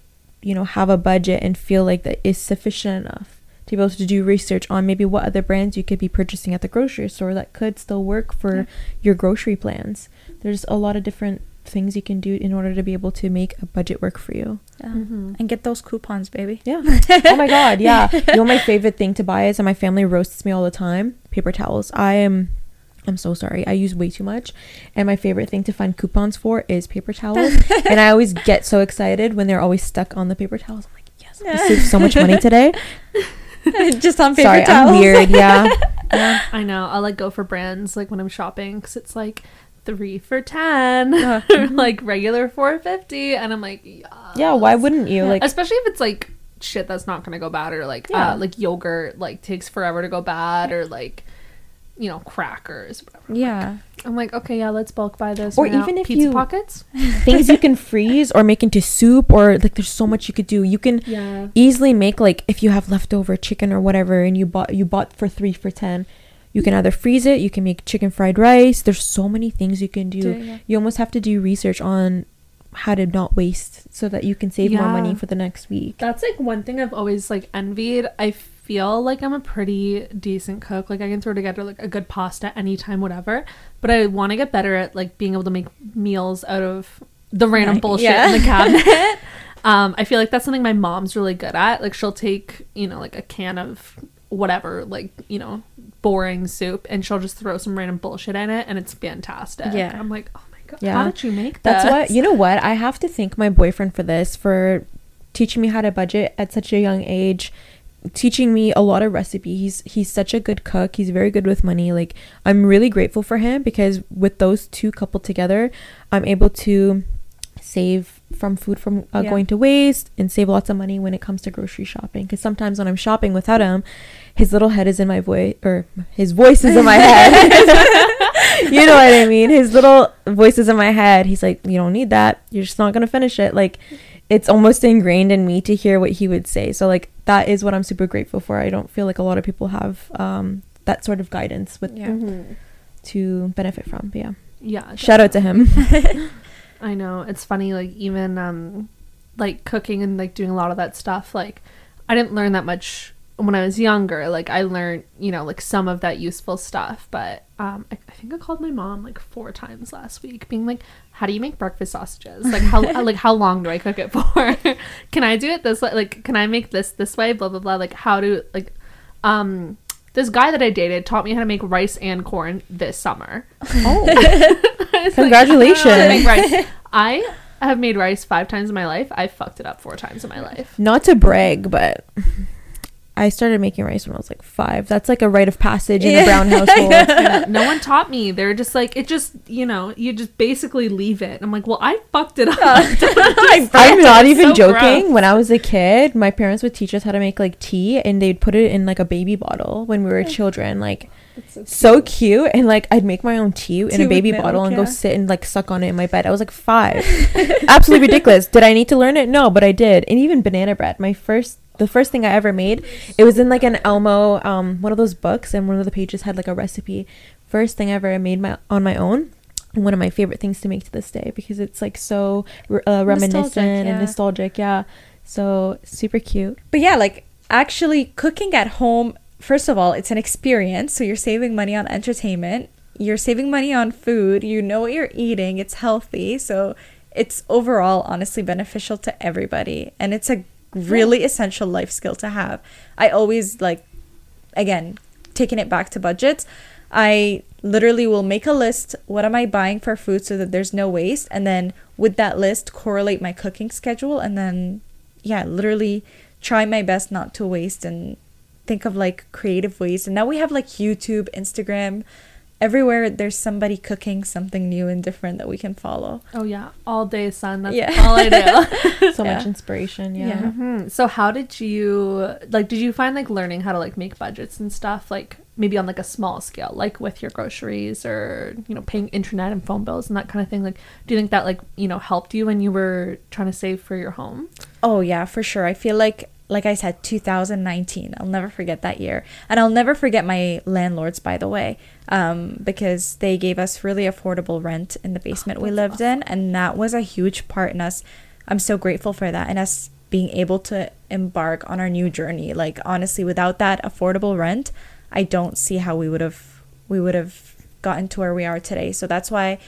you know, have a budget and feel like that is sufficient enough to be able to do research on maybe what other brands you could be purchasing at the grocery store that could still work for Yeah. your grocery plans. There's a lot of different things you can do in order to be able to make a budget work for you. Yeah. Mhm. And get those coupons, baby. Yeah. [LAUGHS] oh my god, yeah. You know my favorite thing to buy is and my family roasts me all the time? Paper towels. I am I'm so sorry. I use way too much. And my favorite thing to find coupons for is paper towels. [LAUGHS] and I always get so excited when they're always stuck on the paper towels. I'm like, yes, I saved so much money today. [LAUGHS] [LAUGHS] just on paper sorry, towels. I'm weird. Yeah. [LAUGHS] yeah. I know. I'll like go for brands like when I'm shopping because it's like three for ten, Uh, [LAUGHS] or like regular four fifty, and I'm like, yeah, Yeah, why wouldn't you? Like especially if it's like shit that's not gonna go bad, or like Yeah. uh, like yogurt like takes forever to go bad, or like you know crackers, whatever. Yeah. I'm like, okay, yeah, let's bulk buy this. Or right now. even if pizza you- pockets, [LAUGHS] things you can freeze or make into soup or like there's so much you could do. You can [LAUGHS] yeah, easily make like if you have leftover chicken or whatever and you bought you bought for 3 for 10 You can either freeze it, you can make chicken fried rice. There's so many things you can do. Do, yeah. You almost have to do research on how to not waste so that you can save more money for the next week. That's like one thing I've always like envied. I feel like I'm a pretty decent cook. Like I can throw together like a good pasta anytime, whatever. But I want to get better at like being able to make meals out of the random Right, bullshit yeah. in the cabinet. [LAUGHS] um, I feel like that's something my mom's really good at. Like she'll take you know like a can of whatever like you know boring soup and she'll just throw some random bullshit in it and it's fantastic. Yeah. I'm like, oh my god, Yeah. how did you make that? That's what you know what? I have to thank my boyfriend for this for teaching me how to budget at such a young age. Teaching me a lot of recipes. He's he's such a good cook. He's very good with money. Like I'm really grateful for him because with those two coupled together, I'm able to save from food from uh, Yeah. going to waste and save lots of money when it comes to grocery shopping because sometimes when i'm shopping without him his little head is in my voice or his voice is in my head [LAUGHS] you know what i mean his little voice is in my head he's like you don't need that you're just not gonna finish it like it's almost ingrained in me to hear what he would say so like that is what i'm super grateful for i don't feel like a lot of people have um that sort of guidance with Yeah. Mhm. to benefit from but yeah Yeah. shout out to him [LAUGHS] I know. It's funny, like even um like cooking and like doing a lot of that stuff, like I didn't learn that much when I was younger. Like I learned, you know, like some of that useful stuff. But um I, I think I called my mom like four times last week, being like, How do you make breakfast sausages? Like how [LAUGHS] like how long do I cook it for? [LAUGHS] can I do it this way? Like can I make this this way? Blah blah blah. Like how do like um this guy that I dated taught me how to make rice and corn this summer. oh [LAUGHS] It's like, Congratulations. I don't know how to make rice. I have made rice five times in my life. I fucked it up four times in my life. not to brag, but I started making rice when I was like five. That's like a rite of passage in Yeah. a brown [LAUGHS] household. And no one taught me. They're just like it. Just you know, you just basically leave it. I'm like, well, I fucked it up. [LAUGHS] [LAUGHS] I'm not It's even so joking. gross. When I was a kid, my parents would teach us how to make like tea, and they'd put it in like a baby bottle when we were children. Like so cute, and like I'd make my own tea in a baby milk, bottle and go sit and like suck on it in my bed. I was like five. Absolutely ridiculous. Did I need to learn it? No, but I did. And even banana bread. My first. The first thing I ever made, it was in like an Elmo, um, one of those books, and one of the pages had like a recipe. First thing I ever I made my on my own, one of my favorite things to make to this day because it's like so uh, reminiscent Nostalgic, and nostalgic. Yeah, so super cute. But yeah, like actually cooking at home, first of all, it's an experience. So you're saving money on entertainment, you're saving money on food, you know what you're eating, it's healthy. So it's overall honestly beneficial to everybody. And it's a really essential life skill to have. I always like, again, taking it back to budgets. I literally will make a list. What am I buying for food so that there's no waste? And then with that list, correlate my cooking schedule. And then, yeah, literally try my best not to waste and think of like creative ways. And now we have like YouTube, Instagram, everywhere there's somebody cooking something new and different that we can follow. Oh yeah, all day son. That's Yeah. all I do. [LAUGHS] So Yeah. much inspiration. Yeah. Yeah. Mhm. So how did you like? Did you find like learning how to like make budgets and stuff like maybe on like a small scale, like with your groceries or you know paying internet and phone bills and that kind of thing? Like, do you think that like you know helped you when you were trying to save for your home? Oh yeah, for sure. I feel like like I said 2019. I'll never forget that year. And I'll never forget my landlords by the way. Um because they gave us really affordable rent in the basement we that's lived in and that was a huge part in us. I'm so grateful for that and us being able to embark on our new journey. Like honestly, without that affordable rent, I don't see how we would have we would have gotten to where we are today. So that's why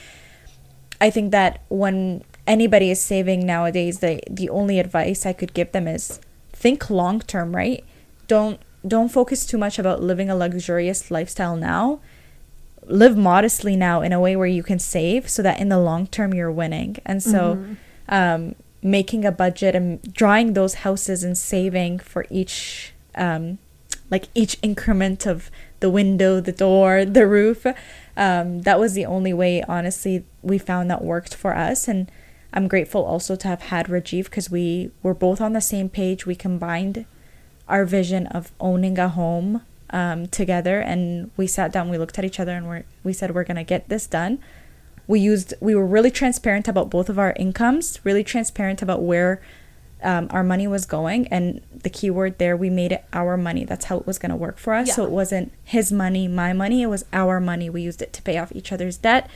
I think that when anybody is saving nowadays, the the only advice I could give them is think long term, right? Don't don't focus too much about living a luxurious lifestyle now. Live modestly now in a way where you can save so that in the long term you're winning. And so Mhm. um, making a budget and drawing those houses and saving for each um, like each increment of the window the door the roof um, that was the only way honestly we found that worked for us and i'm grateful also to have had rajiv because we were both on the same page. We combined our vision of owning a home um, together and we sat down we looked at each other and we we said we're going to get this done. We used we were really transparent about both of our incomes really transparent about where um, our money was going and the key word there we made it our money. That's how it was going to work for us. So it wasn't his money my money it was our money. We used it to pay off each other's debt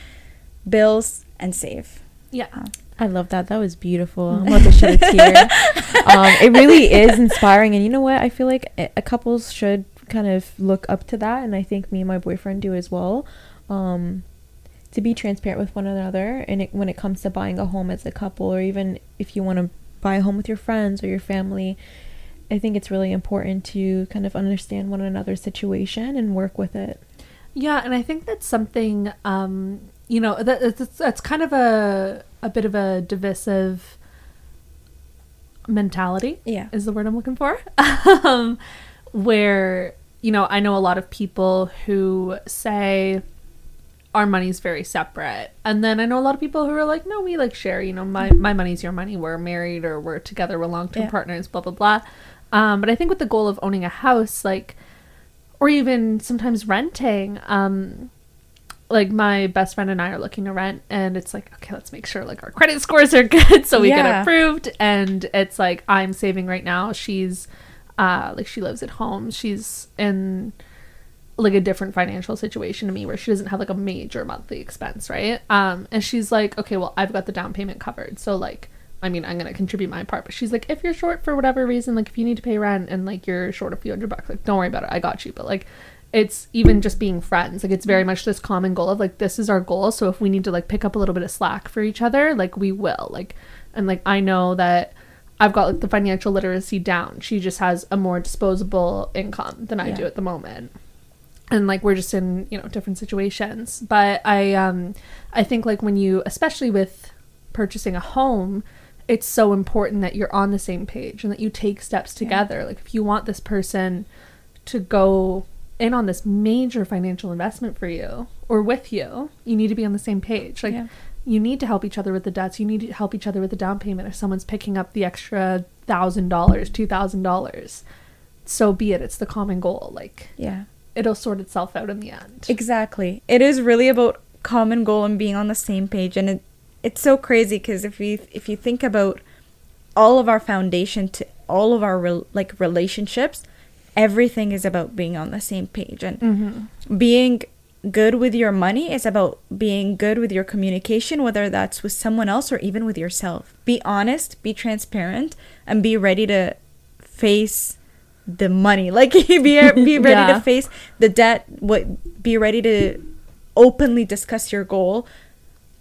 bills and save. Yeah. I love that. That was beautiful. I'm about to shed a tear. [LAUGHS] um, it really is inspiring, and you know what? I feel like a a couples should kind of look up to that, and I think me and my boyfriend do as well. Um, to be transparent with one another, and it, when it comes to buying a home as a couple, or even if you want to buy a home with your friends or your family, I think it's really important to kind of understand one another's situation and work with it. Yeah, and I think that's something um, you know that that's, that's kind of a a bit of a divisive mentality. yeah is the word I'm looking for. [LAUGHS] um, where you know I know a lot of people who say our money's very separate, and then I know a lot of people who are like, no, we like share. You know, my my money's your money. We're married or we're together. We're long term Yeah. partners. Blah blah blah. Um, but I think with the goal of owning a house, like, or even sometimes renting, um, like my best friend and I are looking to rent and it's like okay let's make sure like our credit scores are [LAUGHS] good so we get approved. And it's like I'm saving right now. She's uh like she lives at home. She's in like a different financial situation to me where she doesn't have like a major monthly expense right? Um and she's like okay well I've got the down payment covered. So like I mean I'm gonna contribute my part but she's like if you're short for whatever reason like if you need to pay rent and like you're short a few hundred bucks like don't worry about it. I got you. But like it's even just being friends. Like it's very much this common goal of like this is our goal. So if we need to like pick up a little bit of slack for each other like we will. Like and like i know that i've got like the financial literacy down. She just has a more disposable income than i Yeah. do at the moment. And like we're just in you know different situations. But i um i think like when you especially with purchasing a home it's so important that you're on the same page and that you take steps together. Like if you want this person to go in on this major financial investment for you or with you you need to be on the same page. Like Yeah. you need to help each other with the debts. You need to help each other with the down payment if someone's picking up the extra thousand dollars two thousand dollars. So be it. It's the common goal. Like yeah. it'll sort itself out in the end. Exactly. It is really about common goal and being on the same page. And it it's so crazy cuz if we if you think about all of our foundation to all of our rel- like relationships, everything is about being on the same page and mm-hmm. being good with your money is about being good with your communication whether that's with someone else or even with yourself. Be honest, be transparent and be ready to face the money. [LAUGHS] Like be be ready Yeah. to face the debt, what be ready to openly discuss your goal.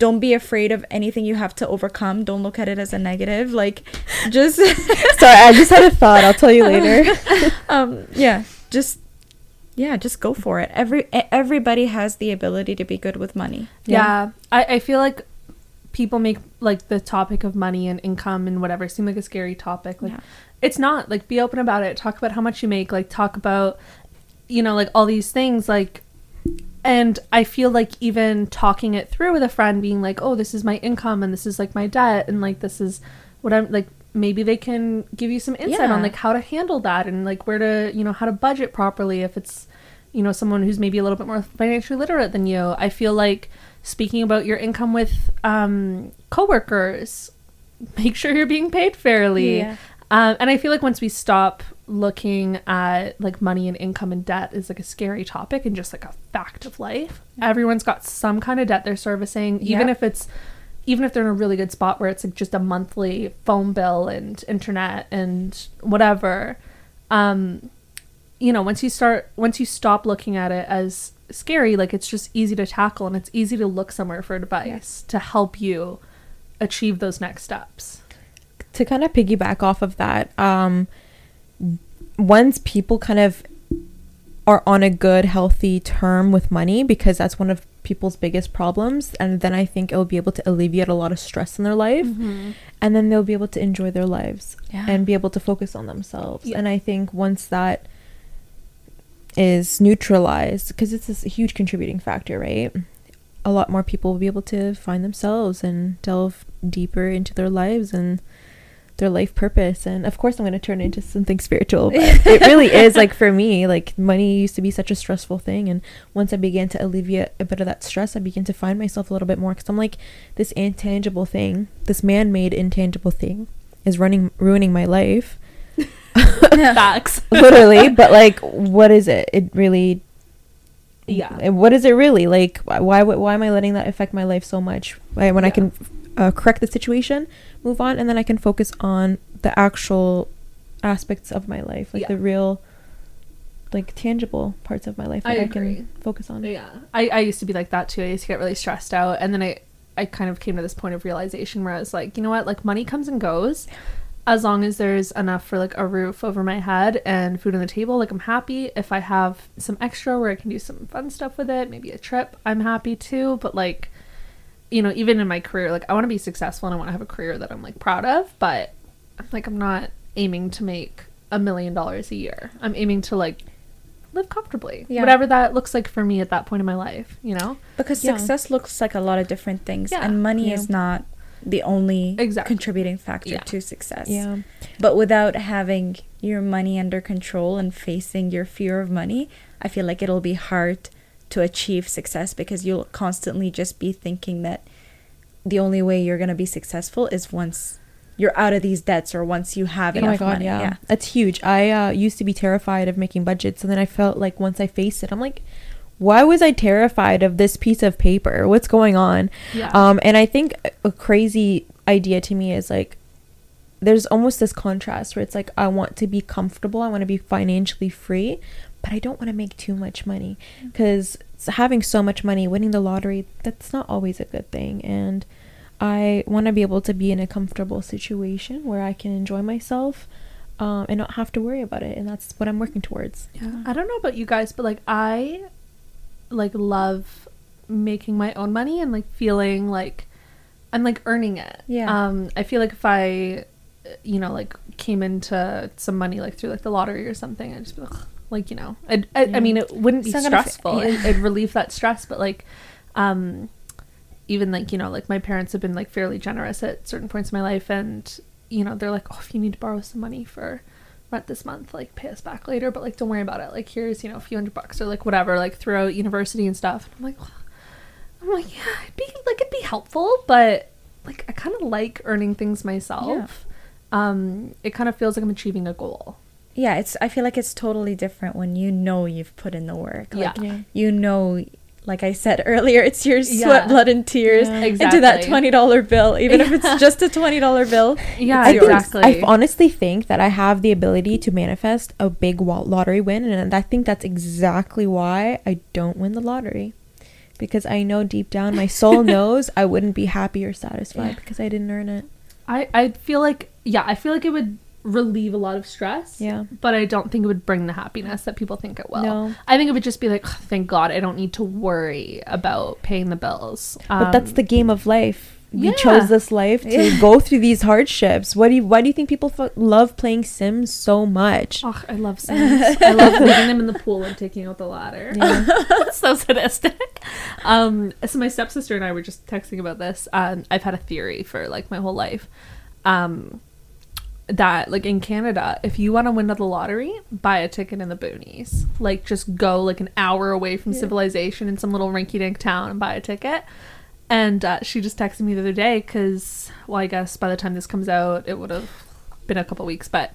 Don't be afraid of anything you have to overcome. Don't look at it as a negative. Like just [LAUGHS] Sorry, I just had a thought. I'll tell you later. [LAUGHS] um yeah, just yeah, just go for it. Every e- everybody has the ability to be good with money. yeah, I, I feel like people make like the topic of money and income and whatever seem like a scary topic like Yeah. it's not like be open about it talk about how much you make like talk about you know like all these things like and i feel like even talking it through with a friend being like oh this is my income and this is like my debt and like this is what i'm like maybe they can give you some insight Yeah. on like how to handle that and like where to you know how to budget properly if it's you know someone who's maybe a little bit more financially literate than you i feel like speaking about your income with um coworkers [LAUGHS] make sure you're being paid fairly Yeah. Um, and I feel like once we stop looking at like money and income and debt is like a scary topic and just like a fact of life, everyone's got some kind of debt they're servicing, even Yeah. if it's even if they're in a really good spot where it's like just a monthly phone bill and internet and whatever. Um, you know, once you start once you stop looking at it as scary, like it's just easy to tackle and it's easy to look somewhere for advice to help you achieve those next steps. To kind of piggyback off of that, um, once people kind of are on a good, healthy term with money, because that's one of people's biggest problems, and then I think it'll be able to alleviate a lot of stress in their life, and then they'll be able to enjoy their lives Yeah. and be able to focus on themselves. Yeah. And I think once that is neutralized, because it's this huge contributing factor, right? A lot more people will be able to find themselves and delve deeper into their lives and their life purpose. And of course, I'm going to turn into something spiritual. But [LAUGHS] it really is like for me, like money used to be such a stressful thing. And once I began to alleviate a bit of that stress, I began to find myself a little bit more because I'm like this intangible thing, this man made intangible thing. is running ruining my life [LAUGHS] Facts. [LAUGHS] literally but like what is it it really Yeah. what is it really like why why, am i letting that affect my life so much when i can uh, correct the situation move on and then i can focus on the actual aspects of my life like Yeah. the real like tangible parts of my life I that i, agree. can focus on Yeah, I, I used to be like that too. I used to get really stressed out, and then I I kind of came to this point of realization where I was like, you know what, like money comes and goes. As long as there's enough for like a roof over my head and food on the table, like I'm happy. If I have some extra where I can do some fun stuff with it, maybe a trip, I'm happy too. But like, you know, even in my career, like I want to be successful and I want to have a career that I'm like proud of, but like I'm not aiming to make a million dollars a year. I'm aiming to like live comfortably. Yeah. Whatever that looks like for me at that point in my life, you know? Because Yeah. success looks like a lot of different things, Yeah. and money is not the only Exactly. contributing factor to success. yeah But without having your money under control and facing your fear of money, I feel like it'll be hard to achieve success because you'll constantly just be thinking that the only way you're going to be successful is once you're out of these debts or once you have Oh my enough god, money. yeah. Yeah. That's huge. I uh, used to be terrified of making budgets, and then I felt like once I faced it, I'm like, why was I terrified of this piece of paper? What's going on? Yeah. Um, and I think a crazy idea to me is like, there's almost this contrast where it's like I want to be comfortable, I want to be financially free, but I don't want to make too much money because having so much money, winning the lottery, that's not always a good thing. And I want to be able to be in a comfortable situation where I can enjoy myself um, and not have to worry about it. And that's what I'm working towards. Yeah. I don't know about you guys, but like I like love making my own money and like feeling like I'm like earning it. Yeah. Um I feel like if I you know like came into some money like through like the lottery or something, I'd just be like like you know, I'd, I, I mean it wouldn't be It's gonna stressful. yeah. It, it'd relieve that stress, but like um even like you know like my parents have been like fairly generous at certain points in my life and you know they're like oh if you need to borrow some money for rent this month like pay us back later but like don't worry about it. Like here's you know a few hundred bucks or like whatever like throughout university and stuff. And i'm like i'm like yeah it'd be like it'd be helpful but like i kind of like earning things myself. Um it kind of feels like i'm achieving a goal yeah it's i feel like it's totally different when you know you've put in the work like Yeah. Yeah. you know like i said [LAUGHS] earlier it's your Yeah. sweat blood and tears Yeah. into that $20 bill even if it's [LAUGHS] just a $20 bill yeah I think- exactly I honestly think that I have the ability to manifest a big lottery win, and I think that's exactly why I don't win the lottery. Because I know deep down, my soul [LAUGHS] knows I wouldn't be happy or satisfied Yeah. because I didn't earn it. I I feel like yeah, I feel like it would relieve a lot of stress. Yeah. But I don't think it would bring the happiness that people think it will. No. I think it would just be like, "Ugh, thank God I don't need to worry about paying the bills. But that's Um, the game of life. We yeah. chose this life to Yeah. [LAUGHS] go through these hardships. What do you, why do you think people f- love playing Sims so much? Oh, I love Sims. I love leaving them in the pool and taking out the ladder. Yeah. [LAUGHS] So sadistic. Um, so my stepsister and I were just texting about this. Um, I've had a theory for like my whole life. Um, that like in Canada, if you want to win the lottery, buy a ticket in the boonies. Like just go like an hour away from civilization in some little rinky-dink town and buy a ticket. And uh, she just texted me the other day because, well, I guess by the time this comes out, it would have been a couple weeks. But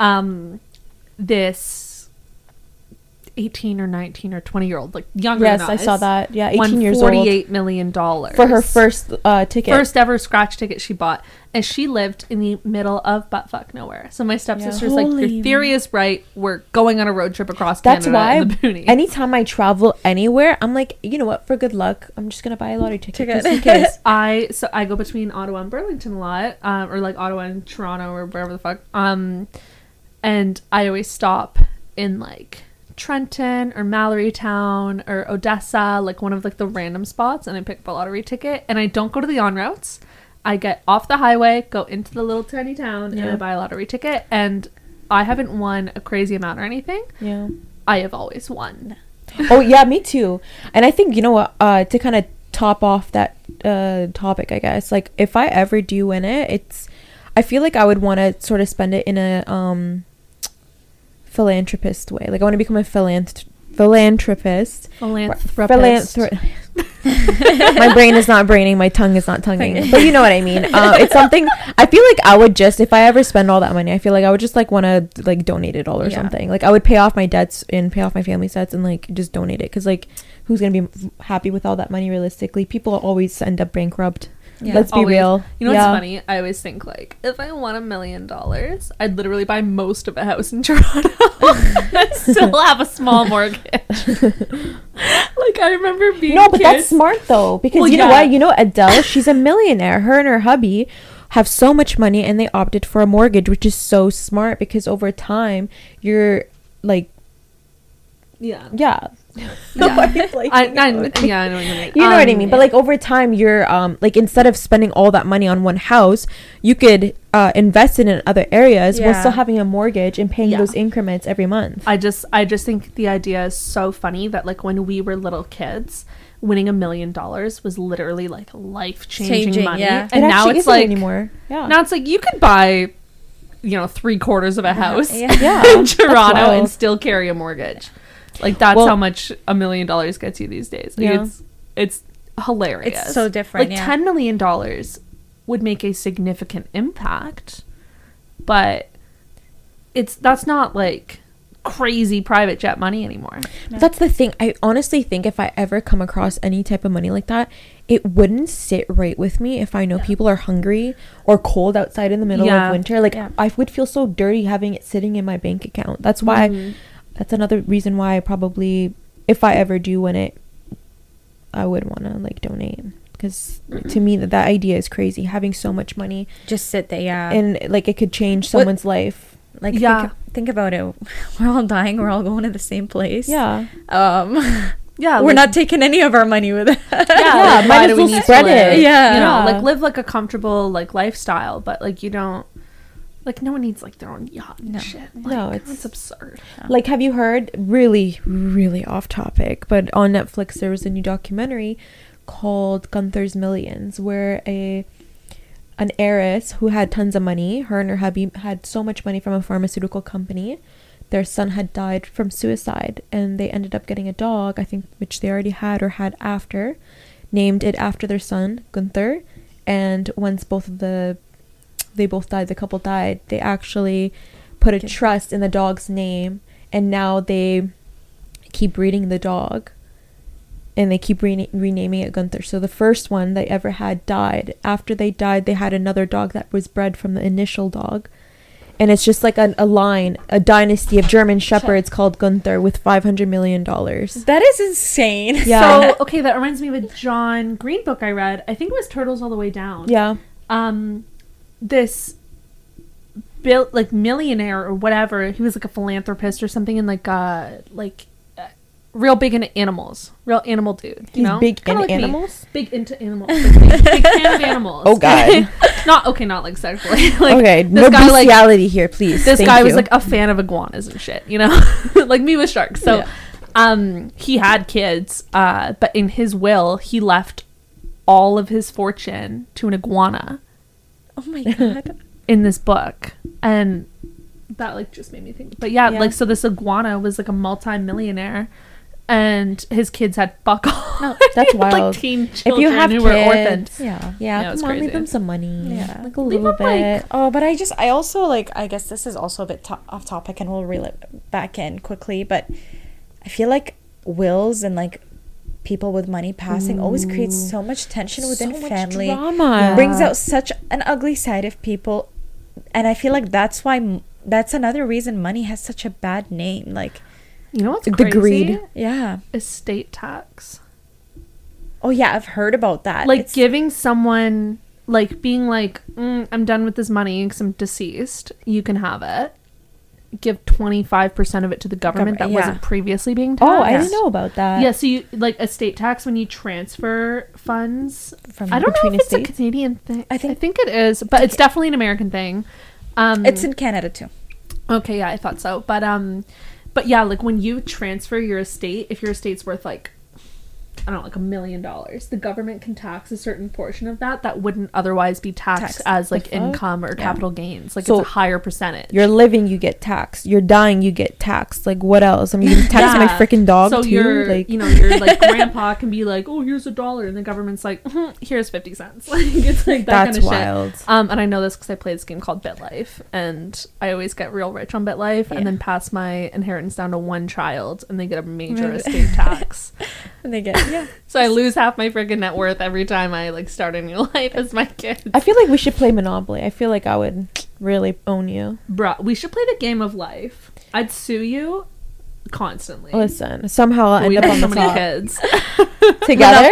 um, this 18 or 19 or 20 year old, like younger yes, I saw that. Yeah, won 18 years old. $48 million For her first uh, ticket. first ever scratch ticket she bought, and she lived in the middle of buttfuck nowhere. So my stepsister's like, "Your theory is right. We're going on a road trip across That's Canada why in the boonies." anytime I travel anywhere, I'm like, you know what? For good luck, I'm just gonna buy a lottery ticket, Ticket. just in case. [LAUGHS] I so I go between Ottawa and Burlington a lot, um, or like Ottawa and Toronto or wherever the fuck. Um, and I always stop in like Trenton or Mallorytown or Odessa, like one of like the random spots, and I pick up a lottery ticket. And I don't go to the on routes. I get off the highway, go into the little tiny town, and I buy a lottery ticket. And I haven't won a crazy amount or anything. yeah. I have always won. [LAUGHS] Oh yeah, me too. And I think you know what? Uh, to kind of top off that uh topic, I guess. Like if I ever do win it, it's. I feel like I would want to sort of spend it in a um. Philanthropist way. Like I want to become a philanth- philanthropist. Philanthropist. Philanthrop- [LAUGHS] my brain is not braining, my tongue is not tonguing. But you know what I mean. Uh, it's something I feel like I would just if I ever spend all that money, I feel like I would just like want to like donate it all or Yeah. something. Like I would pay off my debts and pay off my family's debts and like just donate it because like who's gonna be happy with all that money? Realistically, people always end up bankrupt. Yeah. Let's be Always. real. You know Yeah. what's funny? I always think like if I won a million dollars, I'd literally buy most of a house in [LAUGHS] Toronto and still [LAUGHS] have a small mortgage. [LAUGHS] like I remember being No, but that's smart though because Well, you know yeah. what? You know Adele, she's a millionaire. Her and her hubby have so much money and they opted for a mortgage, which is so smart because over time you're like Yeah. yeah. [LAUGHS] Yeah. Like, I, I, yeah, I know what you mean. You know what I Um, mean? But like over time, you're um like instead of spending all that money on one house, you could uh invest it in other areas while still having a mortgage and paying Yeah. those increments every month. I just I just think the idea is so funny that like when we were little kids, winning a million dollars was literally like life changing money. yeah. And It now it's like anymore. Yeah. now it's like you could buy, you know, three quarters of a house Yeah. [LAUGHS] yeah. in Toronto and still carry a mortgage. Like that's Well- how much a million dollars gets you these days. Like Yeah. it's it's hilarious. It's so different, Like yeah. ten million dollars would make a significant impact, but it's that's not like crazy private jet money anymore. That's the thing. I honestly think if I ever come across any type of money like that, it wouldn't sit right with me if I know people are hungry or cold outside in the middle Yeah. of winter. Like Yeah. I would feel so dirty having it sitting in my bank account. That's why Mhm. That's another reason why I probably if I ever do win it I would want to like donate because to me that that idea is crazy having so much money Just sit there, yeah. and like it could change What- someone's life. like Yeah. think, think about it. [LAUGHS] We're all dying. We're all going to the same place. Yeah. Um, [LAUGHS] Yeah, we're like- not taking any of our money with us. Yeah, [LAUGHS] Yeah, like, might as do we well spread it. Yeah. you know, Yeah. like live like a comfortable like lifestyle, but like you don't like no one needs like their own yacht and No. shit. No, it's- it's absurd. Like, have you heard? Really, really off topic, but on Netflix there was a new documentary called Gunther's Millions, where a an heiress who had tons of money, her and her hubby had so much money from a pharmaceutical company. Their son had died from suicide, and they ended up getting a dog, I think, which they already had or had after, named it after their son, Gunther. And once both of the they both died, the couple died, they actually put a trust in the dog's name, and now they keep breeding the dog. And they keep rena- renaming it Gunther. So the first one they ever had died. After they died, they had another dog that was bred from the initial dog. And it's just like a, a line, a dynasty of German shepherds called Gunther with $500 million. that is insane. Yeah. So okay, that reminds me of a John Green book I read. I think it was Turtles All the Way Down. Yeah. Um, this built like millionaire or whatever. He was like a philanthropist or something, and like uh like. uh, Real big into animals, real animal dude. You He's know, big into like me. animals? Big into animals. like [LAUGHS] big fan of animals. Oh, God. [LAUGHS] not okay, not like sexually. [LAUGHS] like, okay, no guy, like, here, please. this Thank guy was like a fan of iguanas and shit, you know, like me with sharks. So, Yeah. um, he had kids, uh, but in his will, he left all of his fortune to an iguana Oh my god. [LAUGHS] in this book, and that like just made me think. But yeah, Yeah. like so this iguana was like a multi-millionaire. And his kids had fuck all. No, oh, [LAUGHS] that's like wild. teen if you have who kids, were orphans. yeah, Yeah, yeah, it come on, leave them some money, Yeah. like a Leave little them, like, bit. Oh, but I just I also like I guess this is also a bit to- off topic and we'll reel it back in quickly, but I feel like wills and like people with money passing always creates so much tension within So much family. drama. Brings out such an ugly side of people and I feel like that's why m- that's another reason money has such a bad name. Like, You know what's The crazy? greed. yeah. Estate tax. Oh yeah, I've heard about that. like It's- giving someone like being like mm, i'm done with this money because i'm deceased you can have it give 25% of it to the government Government, that yeah. wasn't previously being taxed Oh, I didn't know about that. yeah so you like estate tax when you transfer funds from i don't know if it's a canadian thing I i think- think, it is but it's definitely an american thing um it's in Canada too. Okay, yeah, I thought so. But um but yeah, like when you transfer your estate, if your estate's worth like I don't know, like a million dollars, the government can tax a certain portion of that that wouldn't otherwise be taxed Taxed. as like income or capital gains. Like So- it's a higher percentage. You're living, you get taxed. You're dying, you get taxed. Like what else? I mean, you tax my freaking dog so too. your, like you know, your like [LAUGHS] grandpa can be like, "Oh, here's a dollar," and the government's like, "Mhm, "Here's fifty cents." [LAUGHS] Like it's like that that's kind of wild. shit. Um, and I know this because I play this game called BitLife, and I always get real rich on BitLife, Yeah. and then pass my inheritance down to one child, and they get a major estate tax. [LAUGHS] And they get yeah. So I lose half my freaking net worth every time I like start a new [LAUGHS] life as my kid. I feel like we should play Monopoly. I feel like I would really own you. Bruh, we should play the game of life. I'd sue you constantly. Listen, somehow I'll end we up have on so the many top kids. [LAUGHS] together.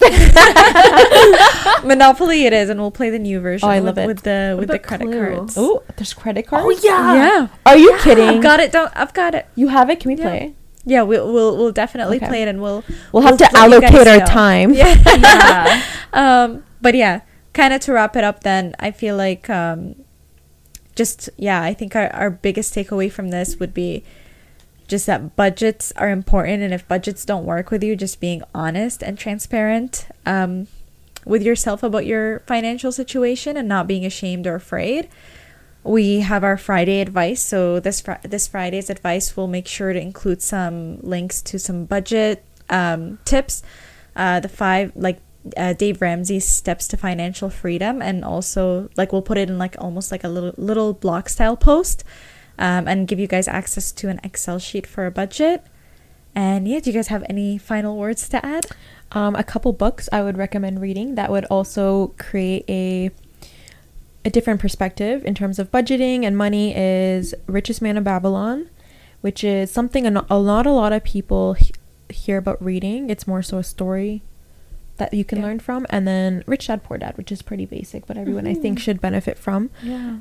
[LAUGHS] Monopoly it is, and we'll play the new version. Oh, I with, love it. with the with the about credit Clue? cards. Oh, there's credit oh, cards. Oh yeah. yeah. Are you kidding? I've got it. Don't I've got it. you have it? Can we Yeah. play? Yeah, we'll we'll, we'll definitely Okay. play it, and we'll We'll have We'll to let you guys allocate our know. time. [LAUGHS] yeah. yeah. [LAUGHS] um, but yeah, kind of to wrap it up. Then I feel like um, just yeah, I think our our biggest takeaway from this would be just that budgets are important, and if budgets don't work with you, just being honest and transparent um, with yourself about your financial situation, and not being ashamed or afraid. We have our Friday advice. So this fri- this Friday's advice will make sure to include some links to some budget um, tips, uh, the five like uh, Dave Ramsey's steps to financial freedom, and also like we'll put it in like almost like a little little block style post, um, and give you guys access to an Excel sheet for a budget. And yeah, do you guys have any final words to add? Um, a couple books I would recommend reading that would also create a a different perspective in terms of budgeting and money is Richest Man of Babylon, which is something a no- a not a lot of people he- hear about reading. It's more so a story that you can Yeah. learn from, and then Rich Dad Poor Dad, which is pretty basic, but everyone I think Mhm. should benefit from. Yeah.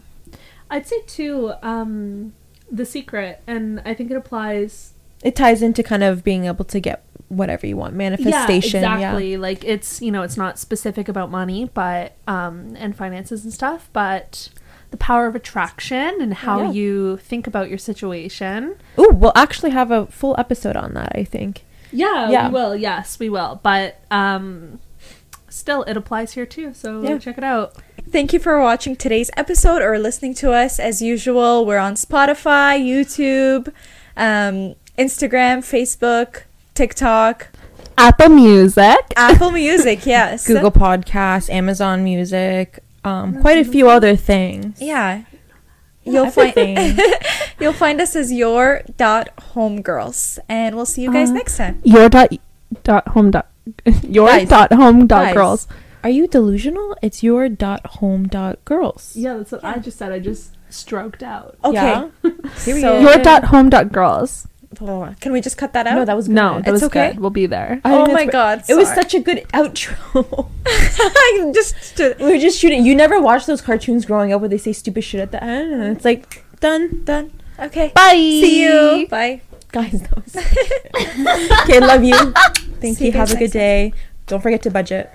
I'd say too, um, The Secret, and I think it applies It ties into kind of being able to get whatever you want, manifestation. Yeah, yeah. exactly. Like it's you know it's not specific about money, but um and finances and stuff, but the power of attraction and how Yeah. you think about your situation. oh we'll actually have a full episode on that. I think. Yeah, Yeah. we will. Yes, we will. But um still it applies here too. So Yeah. check it out. Thank you for watching today's episode or listening to us. As usual, we're on Spotify, YouTube, um, Instagram, Facebook, TikTok, Apple Music. Apple [LAUGHS] Music. Yes, Google Podcasts, Amazon Music, um, quite a few other things. Yeah. You'll find [LAUGHS] you'll find us as your dot homegirls, and we'll see you guys Uh, next time. Your dot dot home dot [LAUGHS] your Guys. dot home dot Guys. girls. Are you delusional? It's your dot home dot girls. Yeah, that's what I just said. I just stroked out. Okay. Yeah. Here we So- go. Your dot home dot girls. Oh, can we just cut that out? No, that was good. No, that It's was okay? good. We'll be there. Oh think my that's- god! It was such a good outro. I [LAUGHS] just we were just shooting. You never watched those cartoons growing up where they say stupid shit at the end, and it's like done. done. Okay. Bye. See you. Bye. Guys, that was [LAUGHS] okay. Love you. Thank See you. you Have a good next time. day. Don't forget to budget.